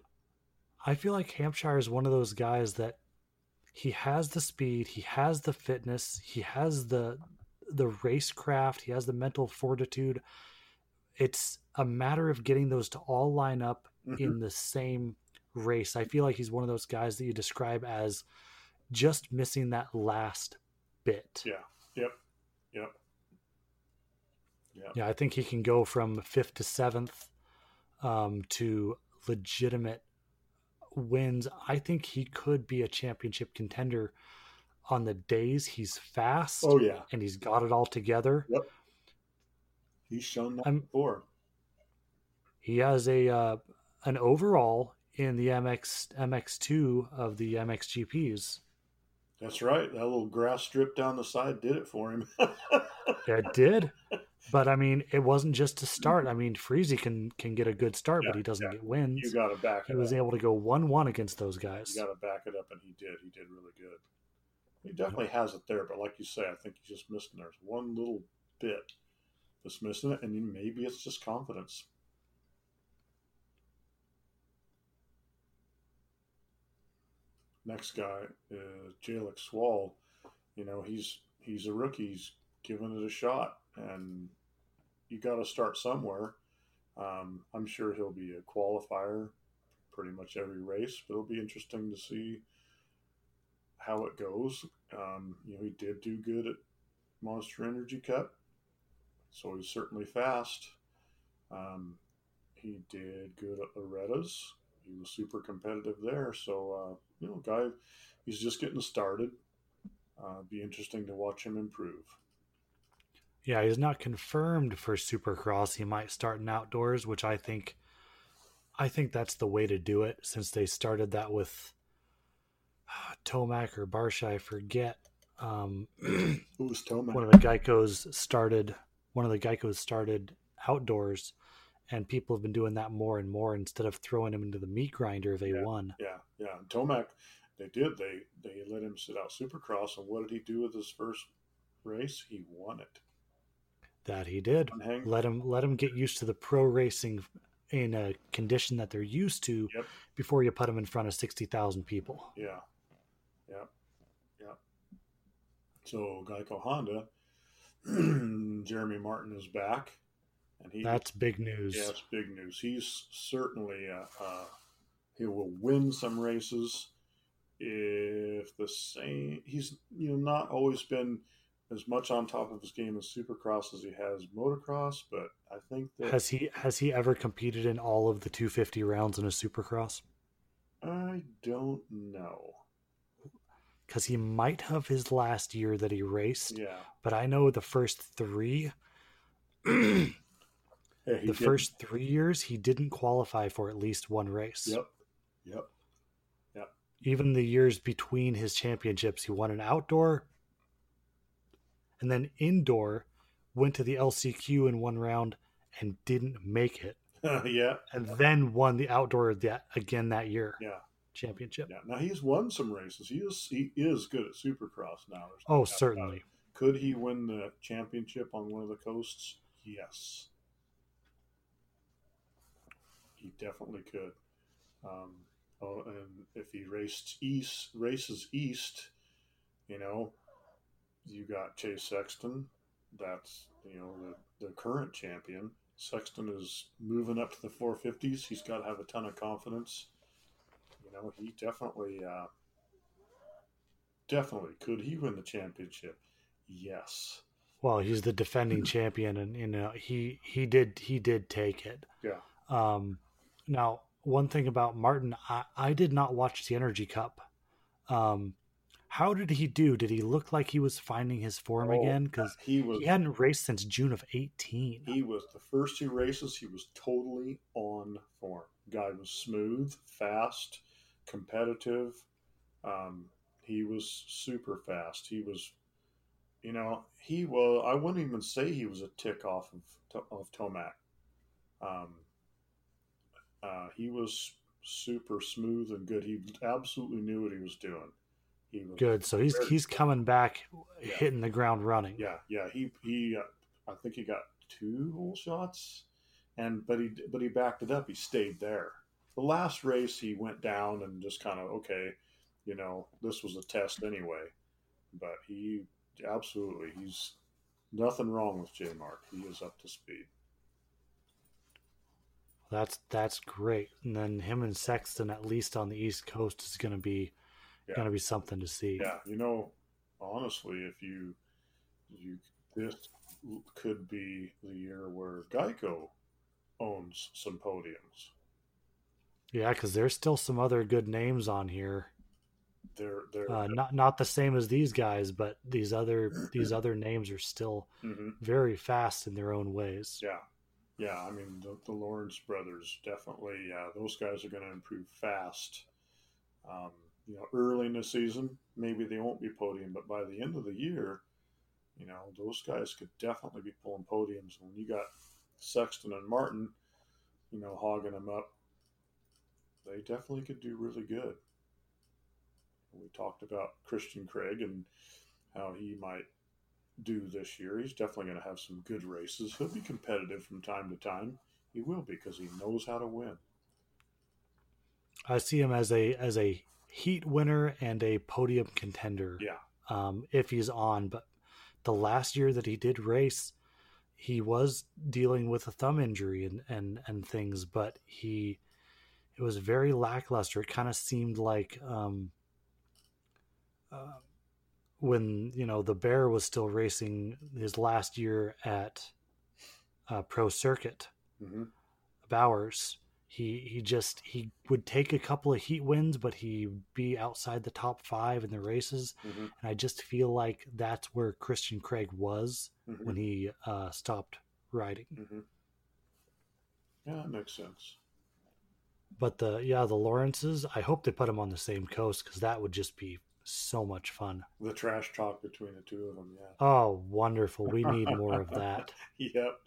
i feel like hampshire is one of those guys that he has the speed, he has the fitness, he has the the racecraft, he has the mental fortitude. It's a matter of getting those to all line up mm-hmm. in the same race. I feel like he's one of those guys that you describe as just missing that last bit. Yeah. Yep. Yep. Yeah. Yeah, I think he can go from fifth to seventh um, to legitimate wins, I think he could be a championship contender on the days he's fast. Oh yeah, and he's got it all together. Yep, he's shown that I'm, before. He has a uh, an overall in the MX MX2 of the MXGPs. That's right. That little grass strip down the side did it for him. (laughs) it did. But I mean, it wasn't just to start. I mean, Freezy can can get a good start, yeah, but he doesn't yeah. get wins. You got to back. He was up. able to go one one against those guys. You got to back it up, and he did. He did really good. He definitely yep. has it there, but like you say, I think he's just missing. There's one little bit that's missing it, and maybe it's just confidence. Next guy is Jalek Swoll. You know, he's he's a rookie. He's giving it a shot, and you got to start somewhere. Um, I'm sure he'll be a qualifier pretty much every race, but it'll be interesting to see how it goes. Um, you know, he did do good at Monster Energy Cup, so he's certainly fast. Um, he did good at Loretta's. He was super competitive there. So, uh, you know, guy, he's just getting started. Uh, be interesting to watch him improve. Yeah, he's not confirmed for Supercross. He might start in outdoors, which I think I think that's the way to do it since they started that with uh, Tomac or Barcia, I forget. Um, Who's Tomac? One of the Geicos started. One of the Geicos started outdoors, and people have been doing that more and more instead of throwing him into the meat grinder. They yeah, won. Yeah, yeah. And Tomac, they did. They they let him sit out Supercross, and what did he do with his first race? He won it. That he did. Let him let him get used to the pro racing in a condition that they're used to yep. before you put him in front of sixty thousand people. Yeah, yeah, yeah. So Geico Honda, (clears throat) Jeremy Martin is back, and he that's big news. Yeah, big news. He's certainly uh, uh, he will win some races if the same. He's you know not always been as much on top of his game in Supercross as he has motocross, but I think that has he has he ever competed in all of the 250 rounds in a Supercross? I don't know. Because he might have his last year that he raced. Yeah. But I know the first three. (clears throat) the did. first three years, he didn't qualify for at least one race. Yep. Yep. Yep. Even the years between his championships, he won an outdoor, and then indoor went to the LCQ in one round and didn't make it. (laughs) yeah. And then won the outdoor that again that year. Yeah. Championship. Yeah. Now he's won some races. He is he is good at Supercross now. oh, certainly. Could he win the championship on one of the coasts? Yes. He definitely could. Um, oh, and if he raced east, races east, you know, you got Chase Sexton. That's you know the, the current champion. Sexton is moving up to the 450s. He's got to have a ton of confidence. You know, he definitely, uh, definitely could he win the championship? Yes. Well, he's the defending (clears throat) champion, and you know he he did he did take it. Yeah. Um, Now, one thing about Martin, I, I did not watch the Energy Cup. Um, how did he do? Did he look like he was finding his form Oh, again? Because he was he hadn't raced since June of 18. he was the first two races he was totally on form. Guy was smooth, fast, competitive. Um, he was super fast. He was, you know, he was. I wouldn't even say he was a tick off of of Tomac. Um, uh, he was super smooth and good. He absolutely knew what he was doing. He was Good. So he's Very- he's coming back, Yeah. hitting the ground running. Yeah, yeah. He he. Uh, I think he got two hole shots, and but he but he backed it up. He stayed there. The last race, he went down and just kind of okay, you know, this was a test anyway. But he absolutely he's nothing wrong with J Mark. He is up to speed. That's that's great. And then him and Sexton, at least on the East Coast, is going to be Yeah. going to be something to see. Yeah, you know, honestly, if you you this could be the year where Geico owns some podiums. Yeah, because there's still some other good names on here. They're they're Uh, not not the same as these guys, but these other these (clears throat) other names are still Mhm. very fast in their own ways. Yeah, yeah. I mean, the, the Lawrence brothers definitely. Yeah, those guys are going to improve fast. Um, you know, early in the season, maybe they won't be podium, but by the end of the year, you know, those guys could definitely be pulling podiums. When you got Sexton and Martin, you know, hogging them up, they definitely could do really good. We talked about Christian Craig and how he might do this year. He's definitely going to have some good races. He'll be competitive from time to time. He will because he knows how to win. I see him as a as a heat winner and a podium contender. Yeah. Um, if he's on, but the last year that he did race, he was dealing with a thumb injury and and and things, but he it was very lackluster. It kind of seemed like um, uh, when you know the Bear was still racing his last year at uh, Pro Circuit hmm Bowers. He he just he would take a couple of heat wins, but he'd be outside the top five in the races. hmm And I just feel like that's where Christian Craig was hmm when he uh, stopped riding. hmm Yeah, that makes sense. But the yeah the Lawrences, I hope they put him on the same coast because that would just be so much fun. The trash talk between the two of them. Yeah. Oh, wonderful! We need more of (laughs) that. Yep.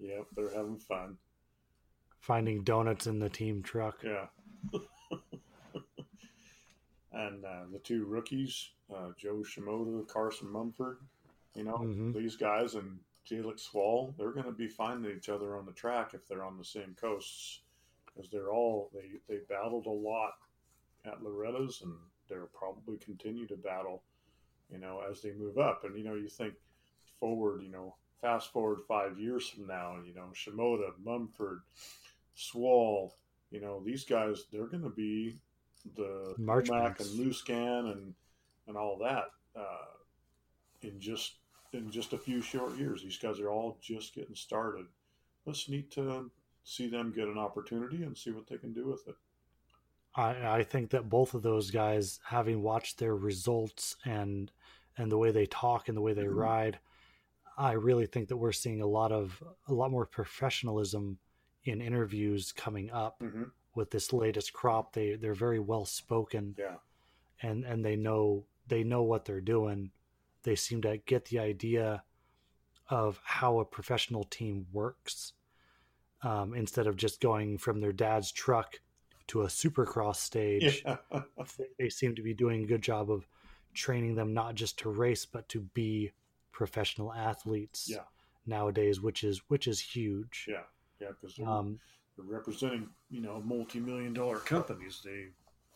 Yep. They're having fun. Finding donuts in the team truck. Yeah. (laughs) and uh, the two rookies, uh, Joe Shimoda, Carson Mumford, you know, Mhm. these guys and Jalek Swoll, they're going to be finding each other on the track if they're on the same coasts because they're all, they, they battled a lot at Loretta's and they'll probably continue to battle, you know, as they move up. And, you know, you think forward, you know, fast forward five years from now, you know, Shimoda, Mumford, Swoll, you know, these guys, they're going to be the March Mac and Musquin and and all that uh, in just in just a few short years. These guys are all just getting started. It's neat to see them get an opportunity and see what they can do with it. I, I think that both of those guys, having watched their results and and the way they talk and the way they Mhm. ride, I really think that we're seeing a lot of a lot more professionalism in interviews coming up Mm-hmm. with this latest crop. They they're very well spoken Yeah, and and they know they know what they're doing. They seem to get the idea of how a professional team works um, instead of just going from their dad's truck to a supercross stage (laughs) yeah, they- seem to be doing a good job of training them not just to race but to be professional athletes Yeah. nowadays which is which is huge yeah, yeah. Because they're, um, they're representing, you know, multi-million dollar companies. They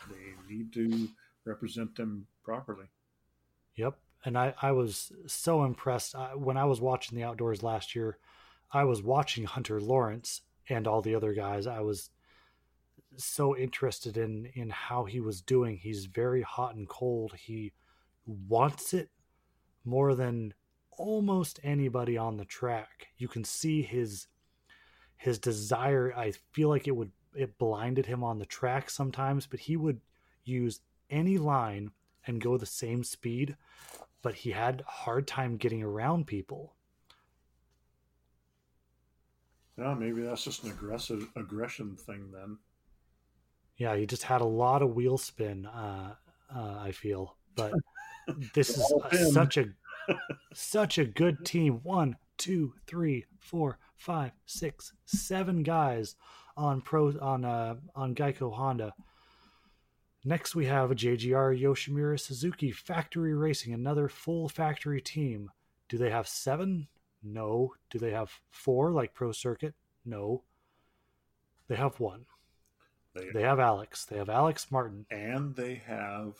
they need to represent them properly. yep and i i was so impressed I, when i was watching the outdoors last year i was watching hunter lawrence and all the other guys i was so interested in in how he was doing he's very hot and cold he wants it more than almost anybody on the track you can see his his desire i feel like it would it blinded him on the track sometimes, but he would use any line and go the same speed, but he had a hard time getting around people. Yeah, maybe that's just an aggressive aggression thing then. Yeah, he just had a lot of wheel spin. Uh, uh, I feel, but (laughs) this is such a such a good team. One, two, three, four, five, six, seven guys on pro on uh, on Geico Honda. Next, we have a JGR Yoshimura Suzuki Factory Racing, another full factory team. Do they have seven? No. Do they have four like Pro Circuit? No. They have one. They, they have Alex. They have Alex Martin. And they have.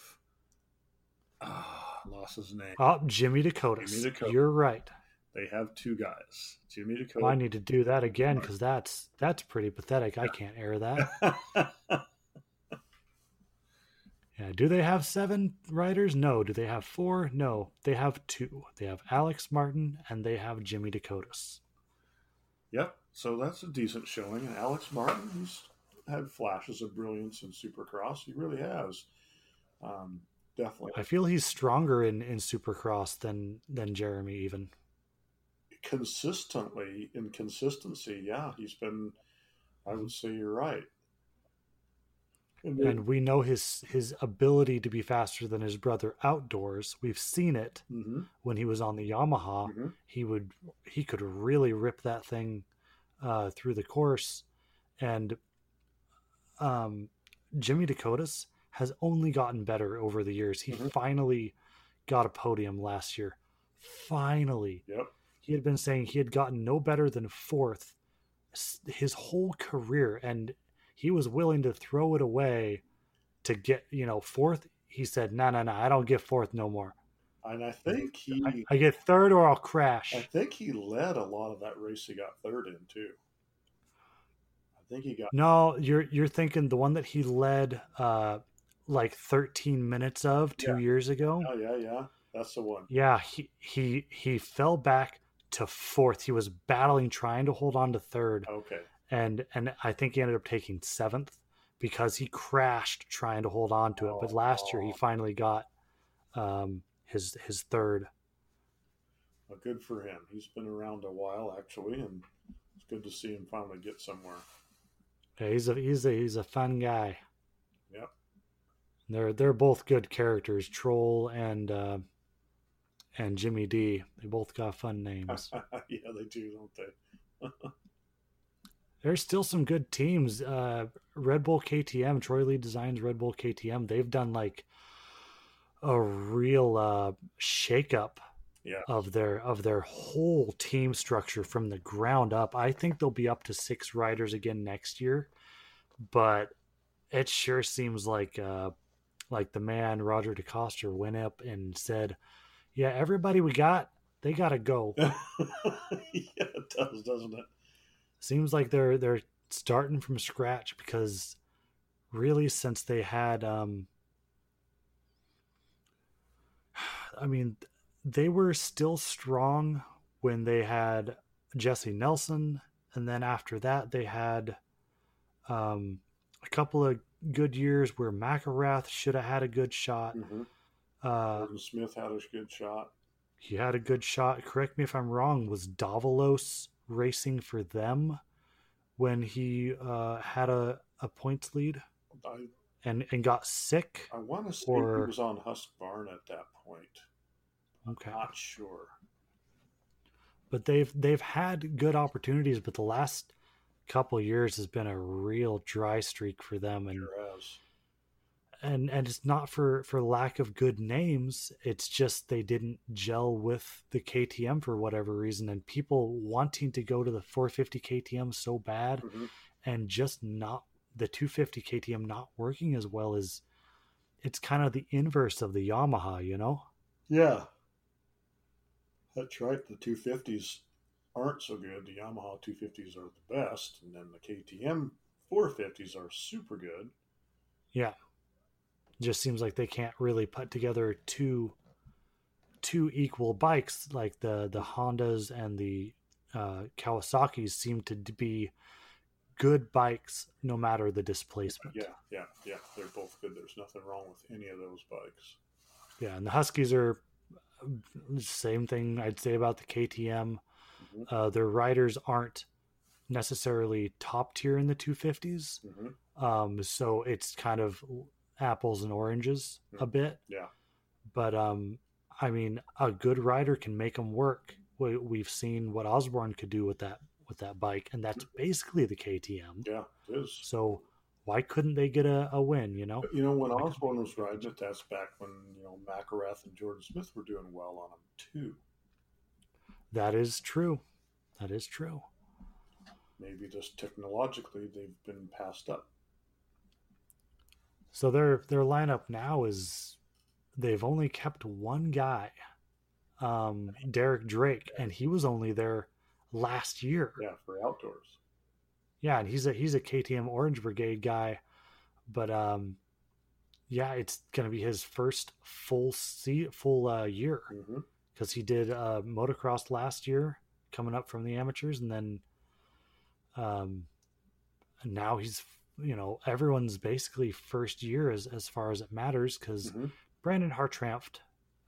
Ah, lost his name. Oh, Jimmy Decotis. Jimmy. You're right. They have two guys. Jimmy Decotis. Well, I need to do that again because that's that's pretty pathetic. I can't air that. (laughs) Yeah. Do they have seven riders? No. Do they have four? No. They have two. They have Alex Martin and they have Jimmy Decotis. Yep. So that's a decent showing. And Alex Martin, he's had flashes of brilliance in Supercross. He really has. Um, definitely. I feel he's stronger in, in Supercross than than Jeremy even. Consistently in consistency, yeah, he's been. I would say you're right and we know his his ability to be faster than his brother outdoors. We've seen it mm-hmm. when he was on the Yamaha. Mm-hmm. He would he could really rip that thing uh, through the course, and um, Jimmy Decotis has only gotten better over the years. He mm-hmm. finally got a podium last year. Finally, yep. He had been saying he had gotten no better than fourth his whole career, and he was willing to throw it away to get you know fourth. He said, "No, no, no, I don't get fourth no more." And I think he, I, I get third or I'll crash. I think he led a lot of that race. He got third in too. Think he got. No, you're you're thinking the one that he led uh like 13 minutes of two yeah. years ago. Oh yeah, yeah, that's the one. Yeah, he he he fell back to fourth. He was battling, trying to hold on to third. Okay and and I think he ended up taking seventh because he crashed trying to hold on to it. But last year he finally got um, his his third. Well, good for him. He's been around a while actually, and it's good to see him finally get somewhere. Yeah, he's a he's a he's a fun guy. Yep. They're they're both good characters, Troll and uh, and Jimmy D. They both got fun names. (laughs) yeah, they do, don't they? (laughs) there's still some good teams. Uh, Red Bull KTM, Troy Lee Designs Red Bull KTM. They've done like a real uh, shakeup yeah. of their of their whole team structure from the ground up. I think they'll be up to six riders again next year, but it sure seems like uh, like the man Roger DeCoster went up and said, "Yeah, everybody we got, they got to go." (laughs) yeah, it does, doesn't it? seems like they're they're starting from scratch because really since they had um (sighs) I mean they were still strong when they had Jessy Nelson and then after that they had um a couple of good years where McElrath should have had a good shot. Mm-hmm. Uh, Smith had a good shot. He had a good shot. Correct me if I'm wrong. Was Davalos racing for them when he uh, had a, a points lead I, and and got sick. I want to say or... he was on Husqvarna at that point. Okay, not sure. But they've they've had good opportunities, but the last couple years has been a real dry streak for them, and sure and and it's not for for lack of good names. It's just they didn't gel with the KTM for whatever reason and people wanting to go to the 450 KTM so bad mm-hmm. and just not the 250 KTM not working as well as it's kind of the inverse of the Yamaha you know? Yeah that's right the 250s aren't so good the Yamaha 250s are the best and then the KTM 450s are super good yeah just seems like they can't really put together two two equal bikes like the the Hondas and the uh, Kawasaki's seem to be good bikes no matter the displacement. Yeah, yeah, yeah. They're both good. There's nothing wrong with any of those bikes. Yeah, and the Huskies are same thing I'd say about the KTM. Mm-hmm. Uh, their riders aren't necessarily top tier in the 250s. Mm-hmm. Um, so it's kind of apples and oranges a bit. Yeah. But um, I mean, a good rider can make them work. We, we've seen what Osborne could do with that with that bike, and that's basically the KTM. Yeah, it is. So why couldn't they get a, a win? You know, you know, when Osborne was riding it, that's back when you know McElrath and Jordan Smith were doing well on him too. that is true. That is true. Maybe just technologically they've been passed up. So their their lineup now is they've only kept one guy, um, Derek Drake, and he was only there last year. Yeah, for outdoors. Yeah, and he's a he's a KTM Orange Brigade guy, but um, yeah, it's gonna be his first full se- full uh, year because he did uh, motocross last year, coming up from the amateurs, and then um, now he's you know everyone's basically first year as as far as it matters because hmm Brandon Hartranft,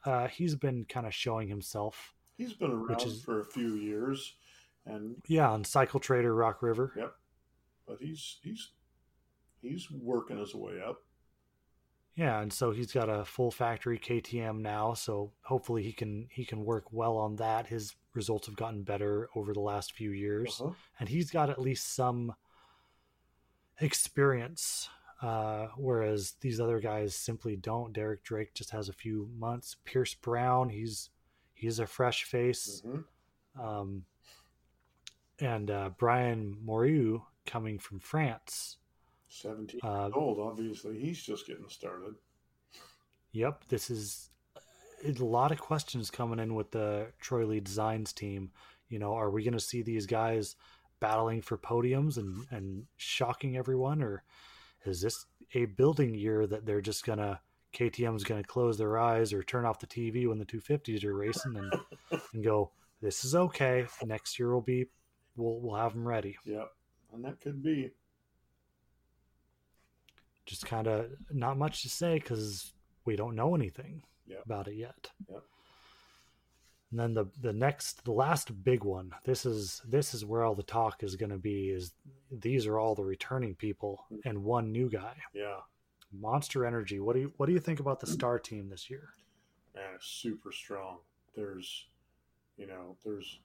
uh, he's been kind of showing himself. He's been around is- for a few years, and Yeah, on Cycle Trader Rock River. Yep. But he's he's he's working his way up. Yeah, and so he's got a full factory KTM now, so hopefully he can he can work well on that. His results have gotten better over the last few years, Uh-huh. and he's got at least some experience, uh, whereas these other guys simply don't. Derek Drake just has a few months. Pierce Brown, he's he's a fresh face, Mhm. um, and uh, Brian Moreau coming from France. Seventeen Uh, old. Obviously, he's just getting started. Yep, this is a lot of questions coming in with the Troy Lee Designs team. You know, are we going to see these guys battling for podiums and and shocking everyone, or is this a building year that they're just gonna KTM's going to close their eyes or turn off the TV when the 250s are racing and (laughs) and go, this is okay. Next year will be, we'll we'll have them ready. Yep, and that could be. Just kind of not much to say because we don't know anything Yep. about it yet. Yep. And then the the next the last big one. This is this is where all the talk is going to be. Is these are all the returning people mm. and one new guy. Yeah, Monster Energy. What do you what do you think about the star team this year? man, it's super strong. There's, you know, there's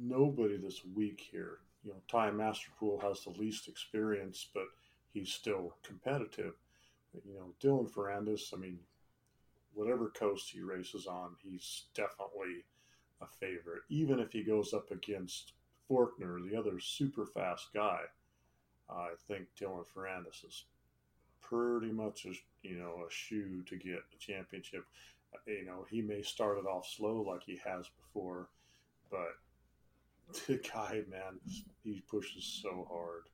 nobody that's weak here. You know, Ty Masterpool has the least experience, but he's still competitive. You know, Dylan Ferrandis, I mean, whatever coast he races on, he's definitely a favorite. Even if he goes up against Forkner, the other super fast guy, I think Dylan Ferrandis is pretty much a you know a shoe to get the championship. Uh, You know, he may start it off slow like he has before, but (laughs) the guy, man, he pushes so hard.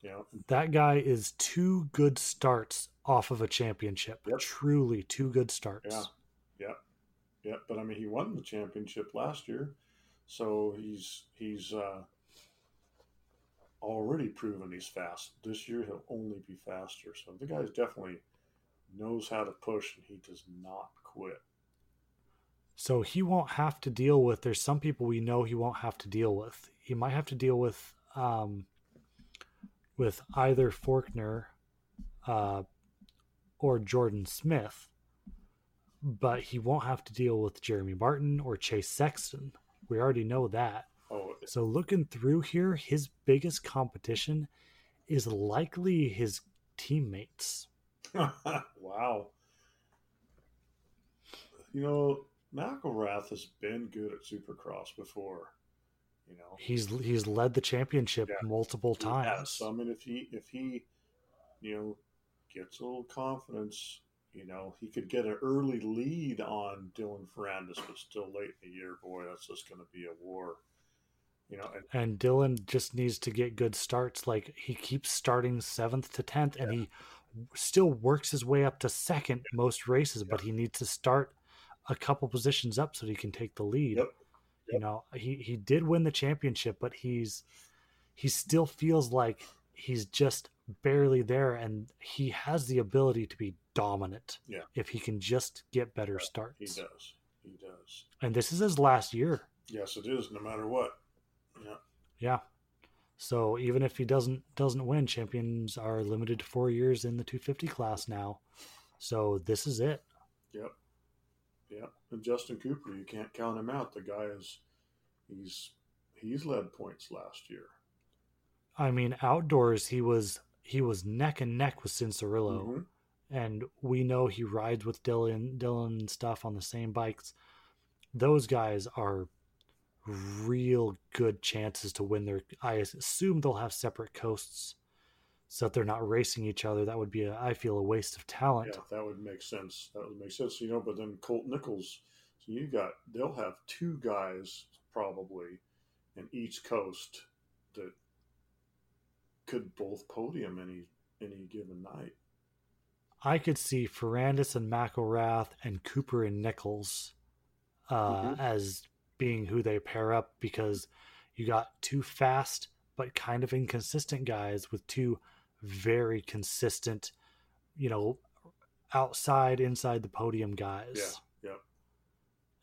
You know, That guy is two good starts off of a championship. Yep. Truly two good starts. Yeah. Yeah, yeah, but I mean, he won the championship last year, so he's he's uh, already proven he's fast. This year, he'll only be faster. So the guy definitely knows how to push, and he does not quit. So he won't have to deal with. There's some people we know he won't have to deal with. He might have to deal with, um, with either Forkner, uh, or Jordan Smith, but he won't have to deal with Jeremy Martin or Chase Sexton. We already know that. Oh, So looking through here, his biggest competition is likely his teammates. (laughs) wow. You know, McElrath has been good at Supercross before. You know, He's he's led the championship Yeah. multiple times. So I mean, if he if he, you know, gets a little confidence, you know, he could get an early lead on Dylan Ferrandis, but still late in the year, boy, that's just going to be a war. You know, and and Dylan just needs to get good starts. Like he keeps starting seventh to tenth, and he still works his way up to second most races, but he needs to start a couple positions up so he can take the lead. Yep. You know, he he did win the championship, but he's he still feels like he's just barely there and he has the ability to be dominant Yeah. if he can just get better starts He does. He does. and this is his last year Yes, it is. No matter what. Yeah. yeah so even if he doesn't doesn't win champions are limited to four years in the 250 class now so this is it Yep. Yep. And Justin Cooper, you can't count him out. The guy is, he's, he's led points last year. i mean outdoors he was he was neck and neck with Cianciarulo Mhm. and we know he rides with Dylan Dylan and stuff on the same bikes. Those guys are real good chances to win their I assume they'll have separate coasts so that they're not racing each other. That would be a I feel a waste of talent. Yeah, that would make sense. That would make sense. You know, but then Colt Nichols, so you got they'll have two guys probably in each coast that could both podium any any given night. I could see Ferrandis and McElrath and Cooper and Nichols uh, Mhm. as being who they pair up because you got two fast but kind of inconsistent guys with two very consistent, you know, outside inside the podium guys. Yeah, yeah.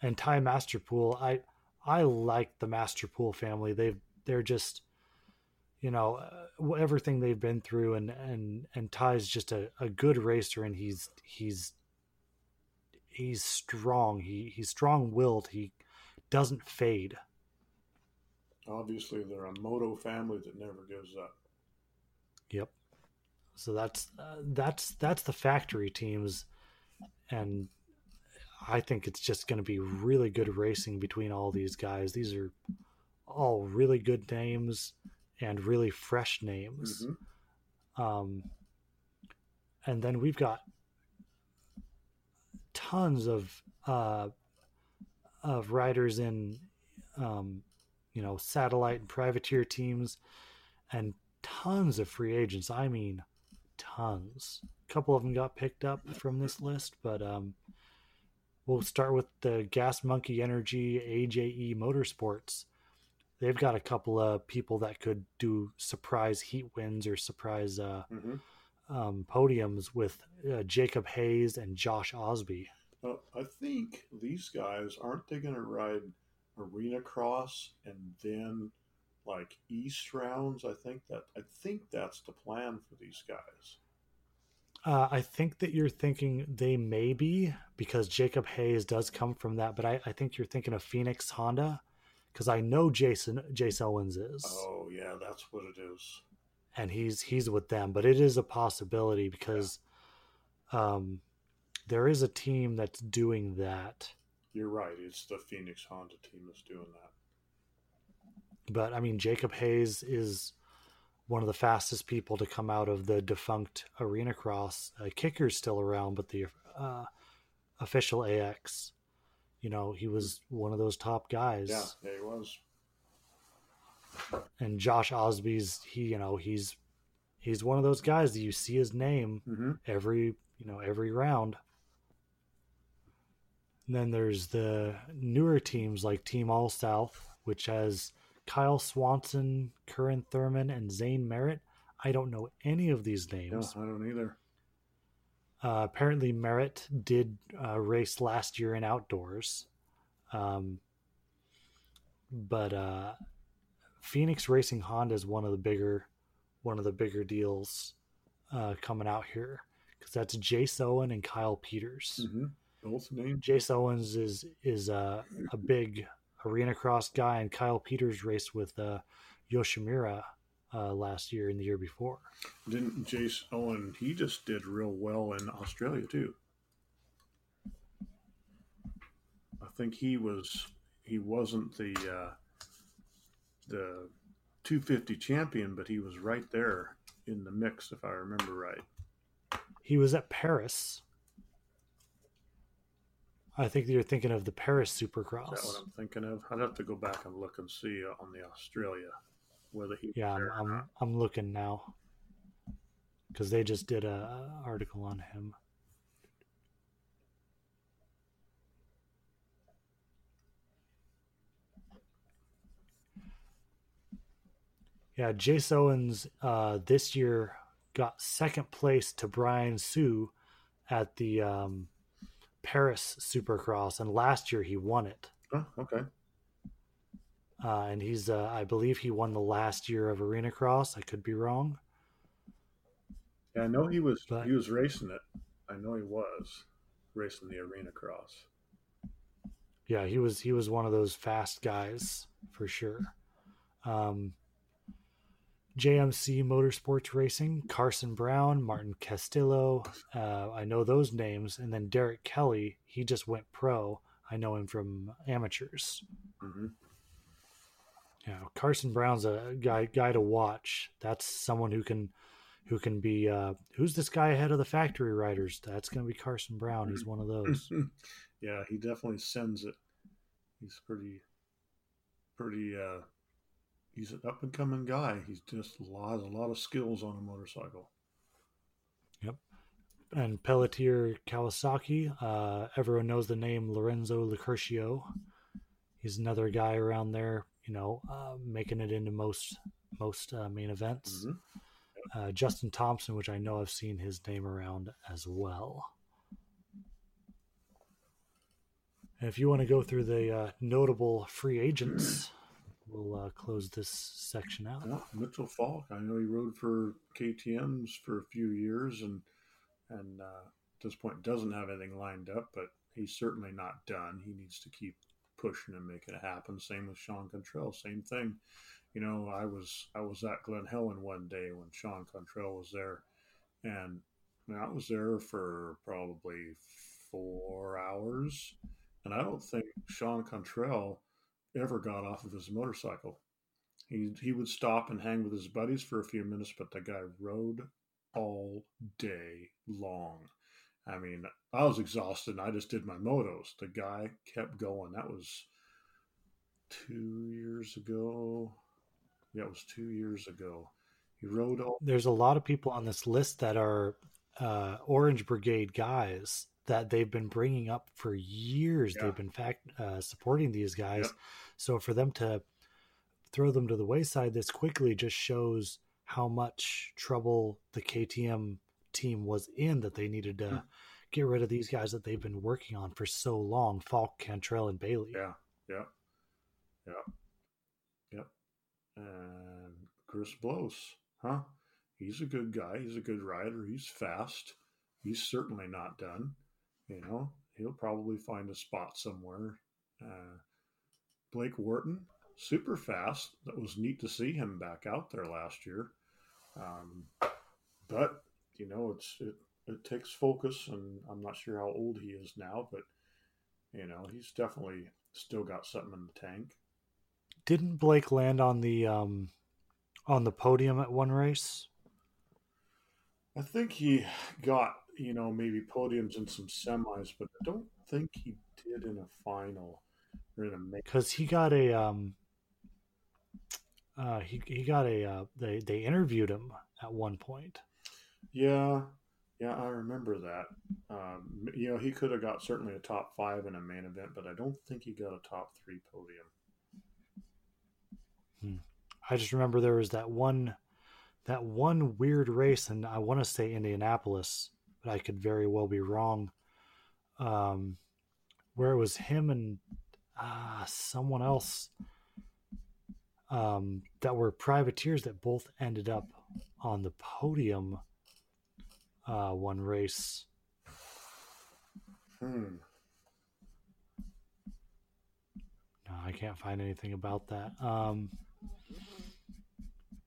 And Ty Masterpool, I I like the Masterpool family. They've they're just you know uh, everything they've been through and and and Ty's just a, a good racer and he's he's he's strong. He he's strong willed. He doesn't fade. Obviously, they're a moto family that never gives up. Yep. So that's uh, that's that's the factory teams, and I think it's just going to be really good racing between all these guys. These are all really good names and really fresh names. Mhm. Um, and then we've got tons of uh, of riders in, um, you know, satellite and privateer teams, and tons of free agents. I mean, tons. A couple of them got picked up from this list, but um, we'll start with the Gas Monkey Energy AJE Motorsports. They've got a couple of people that could do surprise heat wins or surprise uh, Mhm. um, podiums with uh, Jacob Hayes and Josh Osby. Uh, I think these guys aren't they going to ride arena cross and then like east rounds? I think that I think that's the plan for these guys. Uh, I think that you're thinking they may be because Jacob Hayes does come from that, but I, I think you're thinking of Phoenix Honda because I know Jason Jace Owens is, Oh yeah, that's what it is. and he's he's with them. But it is a possibility because um, there is a team that's doing that. You're right. It's the Phoenix Honda team that's doing that. But I mean, Jacob Hayes is one of the fastest people to come out of the defunct Arena Cross. Uh, Kicker's still around, but the uh, official AX, you know, he was one of those top guys. Yeah, yeah, it was. And Josh Osby's, he, you know, he's he's one of those guys that you see his name Mm-hmm. every, you know, every round. And then there's the newer teams like Team All South, which has Kyle Swanson, Curran Thurman, and Zane Merritt. I don't know any of these names. I don't either. Uh, apparently, Merritt did uh, race last year in outdoors, um, but uh, Phoenix Racing Honda is one of the bigger, one of the bigger deals uh, coming out here because that's Jace Owen and Kyle Peters. Mm-hmm. Both names. Jace Owens is is uh, a big arena cross guy, and Kyle Peters raced with uh, Yoshimura uh, last year and the year before. Didn't Jace Owen? He just did real well in Australia too. I think he was. He wasn't the uh, the 250 champion, but he was right there in the mix, if I remember right. He was at Paris. I think you're thinking of the Paris Is that Supercross. what I'm thinking of? I'd have to go back and look and see on the Australia whether he. Yeah, I'm, I'm. I'm looking now because they just did a a article on him. Yeah, Jace Owens uh, this year got second place to Brian Sue at the um, Paris Supercross, and last year he won it. Oh, okay. Uh, and he's, uh, I believe, he won the last year of Arena Cross. I could be wrong. Yeah, I know he was But- he was racing it. I know he was racing the arena cross. Yeah, he was he was one of those fast guys for sure. Um, JMC Motorsports Racing, Carson Brown, Martin Castillo. Uh, I know those names, and then Derek Kelly. He just went pro. I know him from amateurs. hmm Yeah, Carson Brown's a guy guy to watch. That's someone who can who can be uh, who's this guy ahead of the factory riders? That's going to be Carson Brown. He's one of those. (laughs) yeah, he definitely sends it. He's pretty, pretty. uh He's an up and coming guy. He's just a lot, a lot of skills on a motorcycle. Yep. And Pelletier Kawasaki. Uh, everyone knows the name Lorenzo Locurcio. He's another guy around there, you know, uh, making it into most most uh, main events. Mhm. Uh, Justin Thompson, which I know I've seen his name around as well. And if you want to go through the uh, notable free agents, we'll uh, close this section out. Yeah, Mitchell Falk. I know he rode for KTM's for a few years, and and uh, at this point doesn't have anything lined up. But he's certainly not done. He needs to keep pushing and making it happen. Same with Sean Cantrell. Same thing. You know, I was I was at Glen Helen one day when Sean Cantrell was there, and I, was there for probably four hours, and I don't think Sean Cantrell ever got off of his motorcycle. He he would stop and hang with his buddies for a few minutes, but the guy rode all day long. I mean, I was exhausted and I just did my motos. The guy kept going. That was two years ago. Yeah, it was two years ago. He rode all there's a lot of people on this list that are uh, Orange Brigade guys that they've been bringing up for years. Yeah. They've been fact uh, supporting these guys. Yep. So for them to throw them to the wayside this quickly just shows how much trouble the KTM team was in that they needed to Hmm. get rid of these guys that they've been working on for so long Falk, Cantrell, and Bailey. Yeah, yeah, yeah, yep. And Chris Blose, huh? He's a good guy. He's a good rider. He's fast. He's certainly not done. You know, he'll probably find a spot somewhere. Uh, Blake Wharton, super fast. That was neat to see him back out there last year. Um, but you know, it's it, it takes focus, and I'm not sure how old he is now, but you know, he's definitely still got something in the tank. Didn't Blake land on the um, on the podium at one race? I think he got, you know, maybe podiums in some semis, but I don't think he did in a final or in a main. because he got a um uh he he got a uh they they interviewed him at one point Yeah, yeah, I remember that. Um, you know, he could have got certainly a top five in a main event, but I don't think he got a top three podium. i just remember there was that one that one weird race and i want to say indianapolis but i could very well be wrong um where it was him and uh someone else um that were privateers that both ended up on the podium uh one race Hmm. No, I can't find anything about that. Um,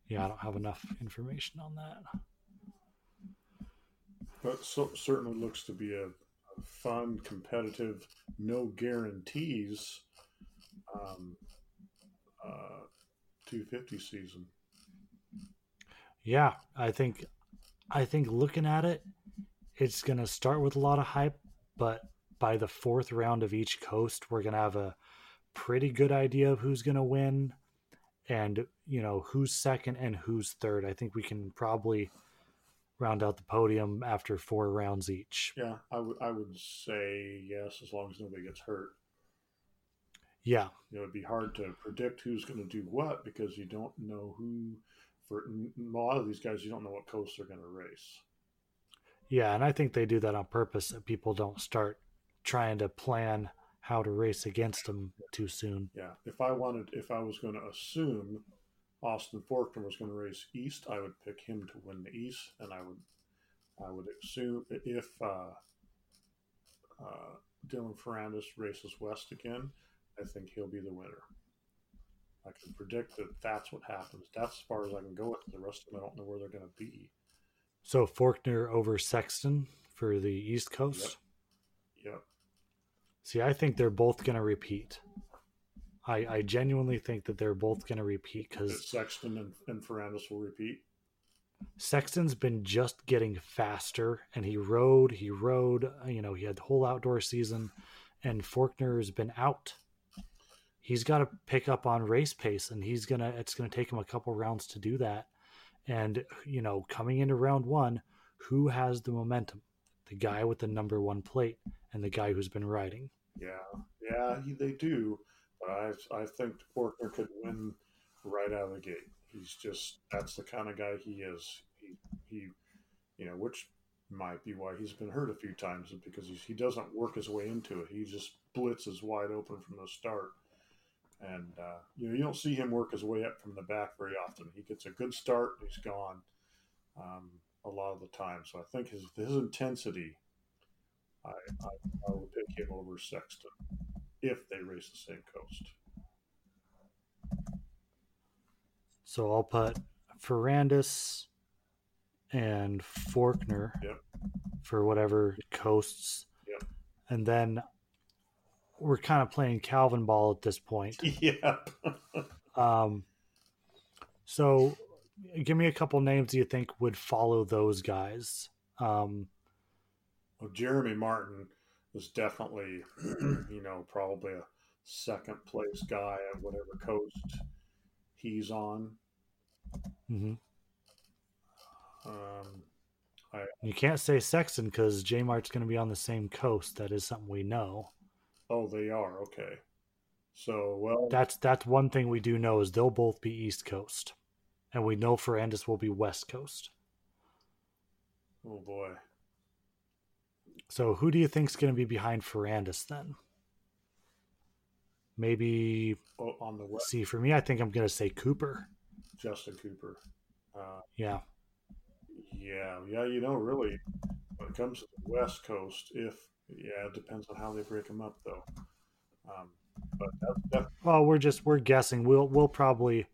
yeah, I don't have enough information on that. But so, certainly looks to be a, fun, competitive, no guarantees um, uh, 250 season. Yeah, I think, I think looking at it, it's gonna start with a lot of hype, but by the fourth round of each coast, we're gonna have a pretty good idea of who's gonna win, and you know who's second and who's third. I think we can probably round out the podium after four rounds each. Yeah, I would I would say yes, as long as nobody gets hurt. Yeah. Know, it'd be hard to predict who's going to do what because you don't know who. For a lot of these guys, you don't know what coast they're going to race. Yeah, and I think they do that on purpose so people don't start trying to plan how to race against them too soon. Yeah, if I wanted, if I was going to assume Austin Forkner was going to race east, I would pick him to win the east, and I would, I would assume if uh, uh, Dylan Ferrandis races west again, I think he'll be the winner. I can predict that that's what happens. That's as far as I can go with the rest of them. I don't know where they're going to be. So Forkner over Sexton for the East Coast. Yep. yep. See, I think they're both going to repeat. I, I genuinely think that they're both going to repeat because Sexton and, and Ferrandis will repeat. Sexton's been just getting faster, and he rode, he rode. Uh, you know, he had the whole outdoor season, and Forkner's been out. He's got to pick up on race pace, and he's gonna. It's gonna take him a couple rounds to do that. And you know, coming into round one, who has the momentum? The guy with the number one plate, and the guy who's been riding. Yeah, yeah, he, they do. But I, I think Forkner could win right out of the gate. He's just that's the kind of guy he is. He, he you know, which might be why he's been hurt a few times because he doesn't work his way into it. He just blitzes wide open from the start. And, uh, you know, you don't see him work his way up from the back very often. He gets a good start, he's gone um, a lot of the time. So I think his, his intensity, I, I, I would pick him over Sexton if they race the same coast. So I'll put Ferrandis and Forkner yep. for whatever coasts. Yep. And then we're kind of playing Calvin ball at this point. (laughs) Yep. um, so give me a couple names you think would follow those guys. Um, well, Jeremy Martin was definitely, (clears throat) you know, probably a second place guy at whatever coast he's on. Mm-hmm. Um, I, you can't say Sexton because J Mart's going to be on the same coast. That is something we know. Oh, they are okay. So well, that's that's one thing we do know is they'll both be East Coast, and we know Ferrandis will be West Coast. Oh boy. So who do you think's going to be behind Ferrandis then? Maybe oh, on the west. See, for me, I think I'm going to say Cooper. Justin Cooper. Uh, yeah. Yeah, yeah. You know, really, when it comes to the West Coast, if yeah, it depends on how they break them up, though. Um, but that's, well, we're just we're guessing. We'll we'll probably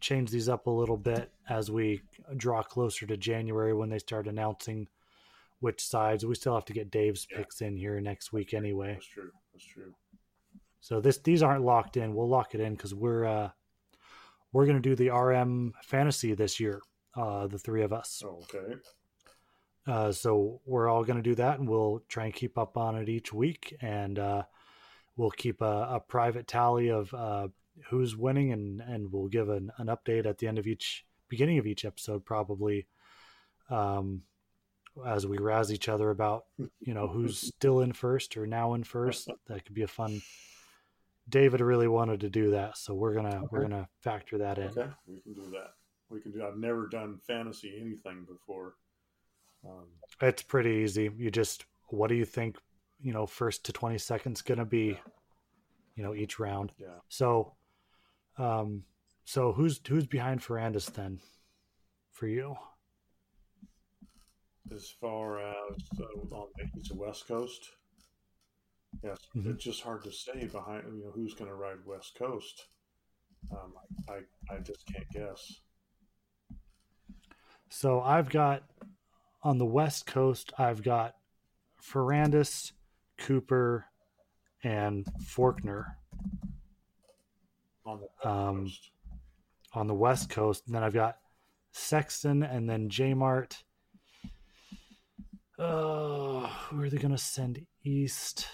change these up a little bit as we draw closer to January when they start announcing which sides. We still have to get Dave's yeah. picks in here next week anyway. That's true. That's true. So this these aren't locked in. We'll lock it in because we're uh, we're gonna do the RM fantasy this year. Uh, the three of us. Oh, okay. Uh, so we're all gonna do that, and we'll try and keep up on it each week, and uh, we'll keep a, a private tally of uh, who's winning, and and we'll give an, an update at the end of each beginning of each episode, probably. Um, as we razz each other about you know who's (laughs) still in first or now in first (laughs) that could be a fun david really wanted to do that so we're gonna okay. we're gonna factor that in. Okay we can do that. We can do i've never done fantasy anything before. Um, it's pretty easy. You just what do you think you know first to 20 seconds gonna be yeah. you know each round? Yeah. So um so who's who's behind ferrandis then? For you as far as uh, on the east and west coast. Yes, mm-hmm. it's just hard to say behind you know who's going to ride west coast. Um, I, I I just can't guess. So I've got on the west coast. I've got Ferrandis, Cooper, and Forkner. On the um, coast. On the west coast, and then I've got Sexton, and then J Uh, who are they going to send east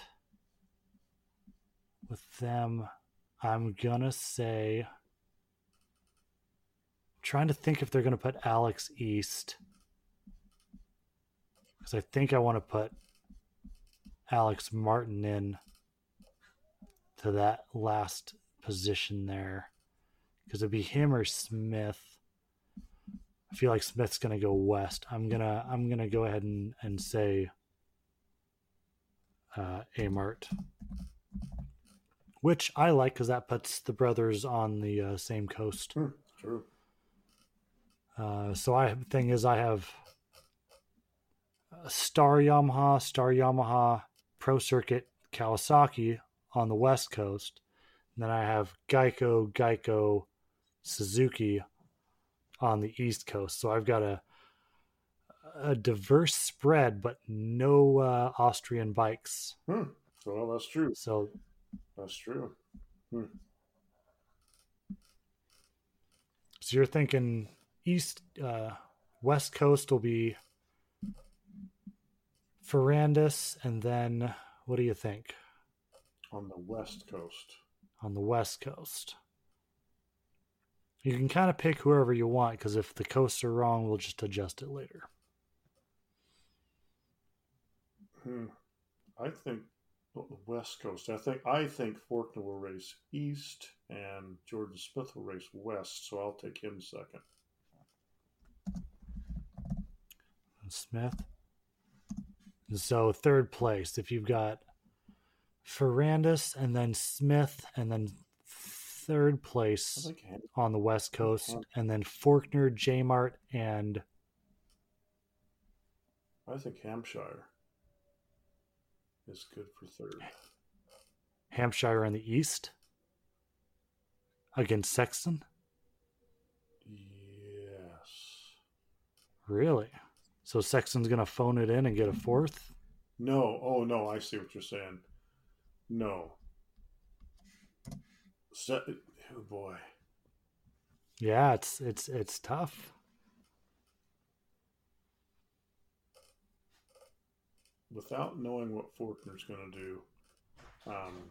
with them? I'm going to say. Trying to think if they're going to put Alex east. Because I think I want to put Alex Martin in to that last position there because it'd be him or Smith. I feel like Smith's gonna go west. I'm gonna I'm gonna go ahead and, and say uh, Amart, which I like because that puts the brothers on the uh, same coast. Hmm, true. Uh, so I thing is I have Star Yamaha, Star Yamaha, Pro Circuit, Kawasaki on the west coast. And then I have Geico, Geico, Suzuki on the east coast. So I've got a a diverse spread, but no uh, Austrian bikes. Hmm. Well, that's true. So That's true. Hmm. So you're thinking east, uh, west coast will be Ferrandis, and then what do you think On the west coast. on the west coast? You can kind of pick whoever you want because if the coasts are wrong, we'll just adjust it later. Hmm. I think west coast. I think I think Forkner will race east, and Jordan Smith will race west. So I'll take him second. Smith. And so third place, if you've got Ferrandis and then Smith, and then third place on the west coast, and then Forkner, J Mart, and I think Hampshire is good for third. Hampshire in the east against Sexton. Yes. Really? So Sexton's gonna phone it in and get a fourth? No. Oh no. I see what you're saying. No. Se- oh boy. Yeah, it's it's it's tough. Without knowing what Forkner's going to do, um,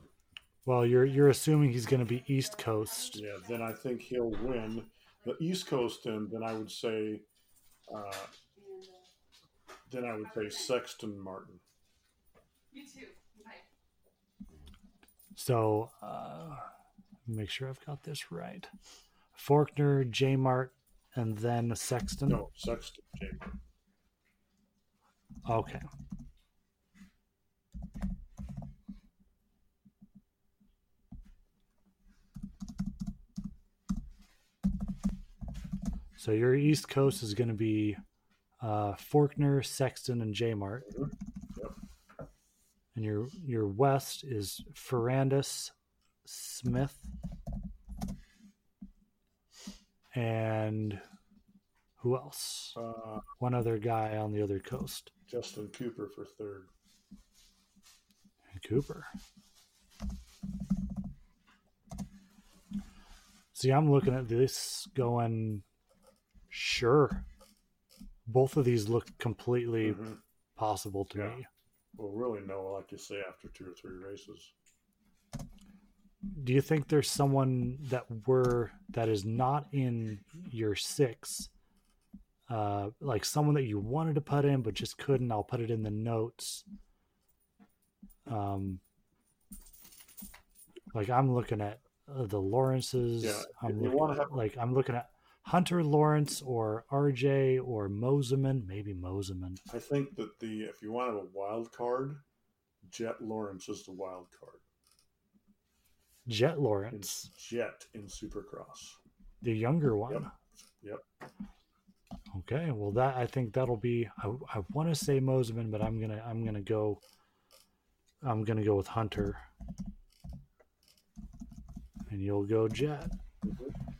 Well, you're you're assuming he's gonna be East Coast. yeah, then I think he'll win the East Coast. And then I would say, uh, then I would say Sexton Martin. You too. Bye. So uh, make sure I've got this right. Forkner, J Mart, and then Sexton. No, Sexton. Jacob. Okay. So your East Coast is going to be uh, Forkner, Sexton, and J Mart. Mhm. Yep. And your your West is Ferrandis, Smith, and who else? Uh, One other guy on the other coast. Justin Cooper for third. Cooper. See, I'm looking at this going, sure. Both of these look completely Mhm. possible to Yeah. me. We'll really know, like you say, after two or three races. Do you think there's someone that were that is not in your six, uh, like someone that you wanted to put in but just couldn't? I'll put it in the notes. Um, like I'm looking at uh, the Lawrences. Yeah, I'm looking at, have- like I'm looking at Hunter Lawrence or RJ or Mosiman, maybe Mosiman. I think that the if you want a wild card, Jett Lawrence is the wild card. Jett It's Lawrence, Jett in Supercross. the younger one. Yep. Okay, well that I think that'll be. I, I want to say Mosiman, but I'm gonna I'm gonna go. I'm gonna go with Hunter, and you'll go Jett. Mm-hmm.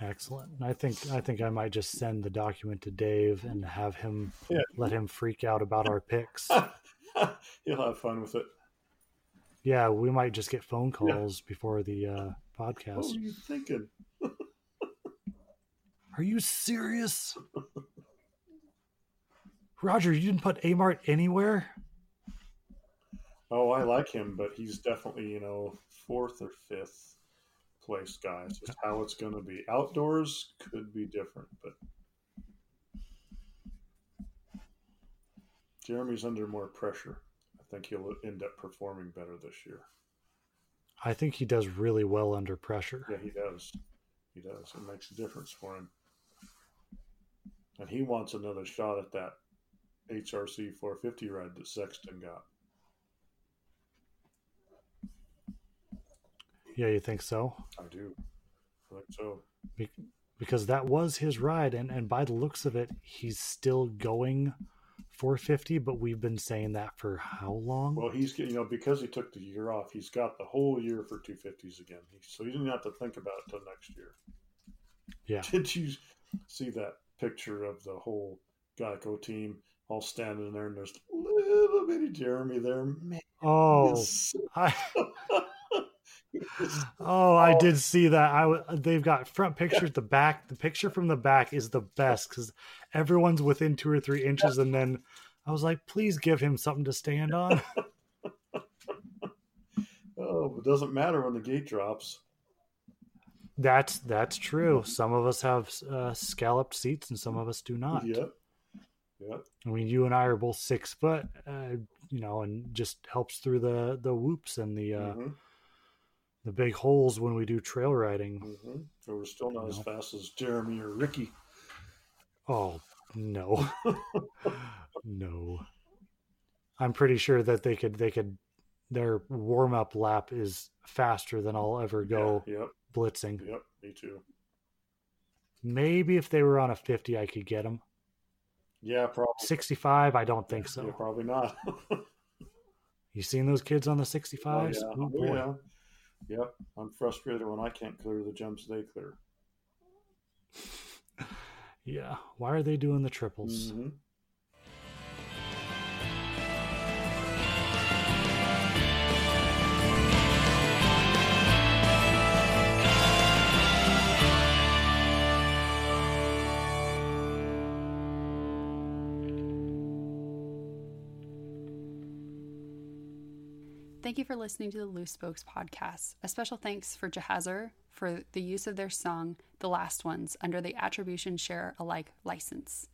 Excellent. And I think I think I might just send the document to Dave and have him Yeah. let him freak out about our picks. (laughs) He'll have fun with it. yeah, we might just get phone calls before the uh, What podcast. were you thinking? Are you serious? Roger, you didn't put Amart anywhere? Oh, I like him, but he's definitely you know fourth or fifth place guy. It's how it's going to be. Outdoors could be different, but Jeremy's under more pressure. I think he'll end up performing better this year. I think he does really well under pressure. Yeah, he does. He does. It makes a difference for him. And he wants another shot at that HRC 450 ride that Sexton got. Yeah, you think so? I do. I think so. Be- because that was his ride, and and by the looks of it, he's still going 450. But we've been saying that for how long? Well, he's getting you know because he took the year off, he's got the whole year for 250s again. He, so he didn't have to think about it till next year. Yeah. (laughs) Did you see that picture of the whole Geico team all standing there, and there's little bitty Jeremy there? Man, oh, I, (laughs) (laughs) oh, I did see that. I w- they've got front pictures, the back. The picture from the back is the best because everyone's within two or three inches, and then I was like, please give him something to stand on. (laughs) oh, it doesn't matter when the gate drops. That's that's true. Some of us have uh, scalloped seats, and some of us do not. Yep. Yep. I mean, you and I are both six foot, uh, you know, and just helps through the the whoops and the uh, hmm the big holes when we do trail riding. hmm So we're still not as fast as Jeremy or Ricky. Oh no, (laughs) no. I'm pretty sure that they could they could their warm up lap is faster than I'll ever go Yeah, Yep. blitzing. Yep. Me too. Maybe if they were on a 50, I could get them. Yeah. Probably. 65, I don't think Yeah, so. probably not. (laughs) You seen those kids on the Oh, 65s? yeah. Oh, Oh, boy. yeah. Yep. I'm frustrated when I can't clear the jumps they clear. (laughs) Yeah. Why are they doing the triples? Mhm. Thank you for listening to the Loose Spokes podcast. A special thanks for Jahzzar for the use of their song, The Last Ones, under the Attribution Share Alike license.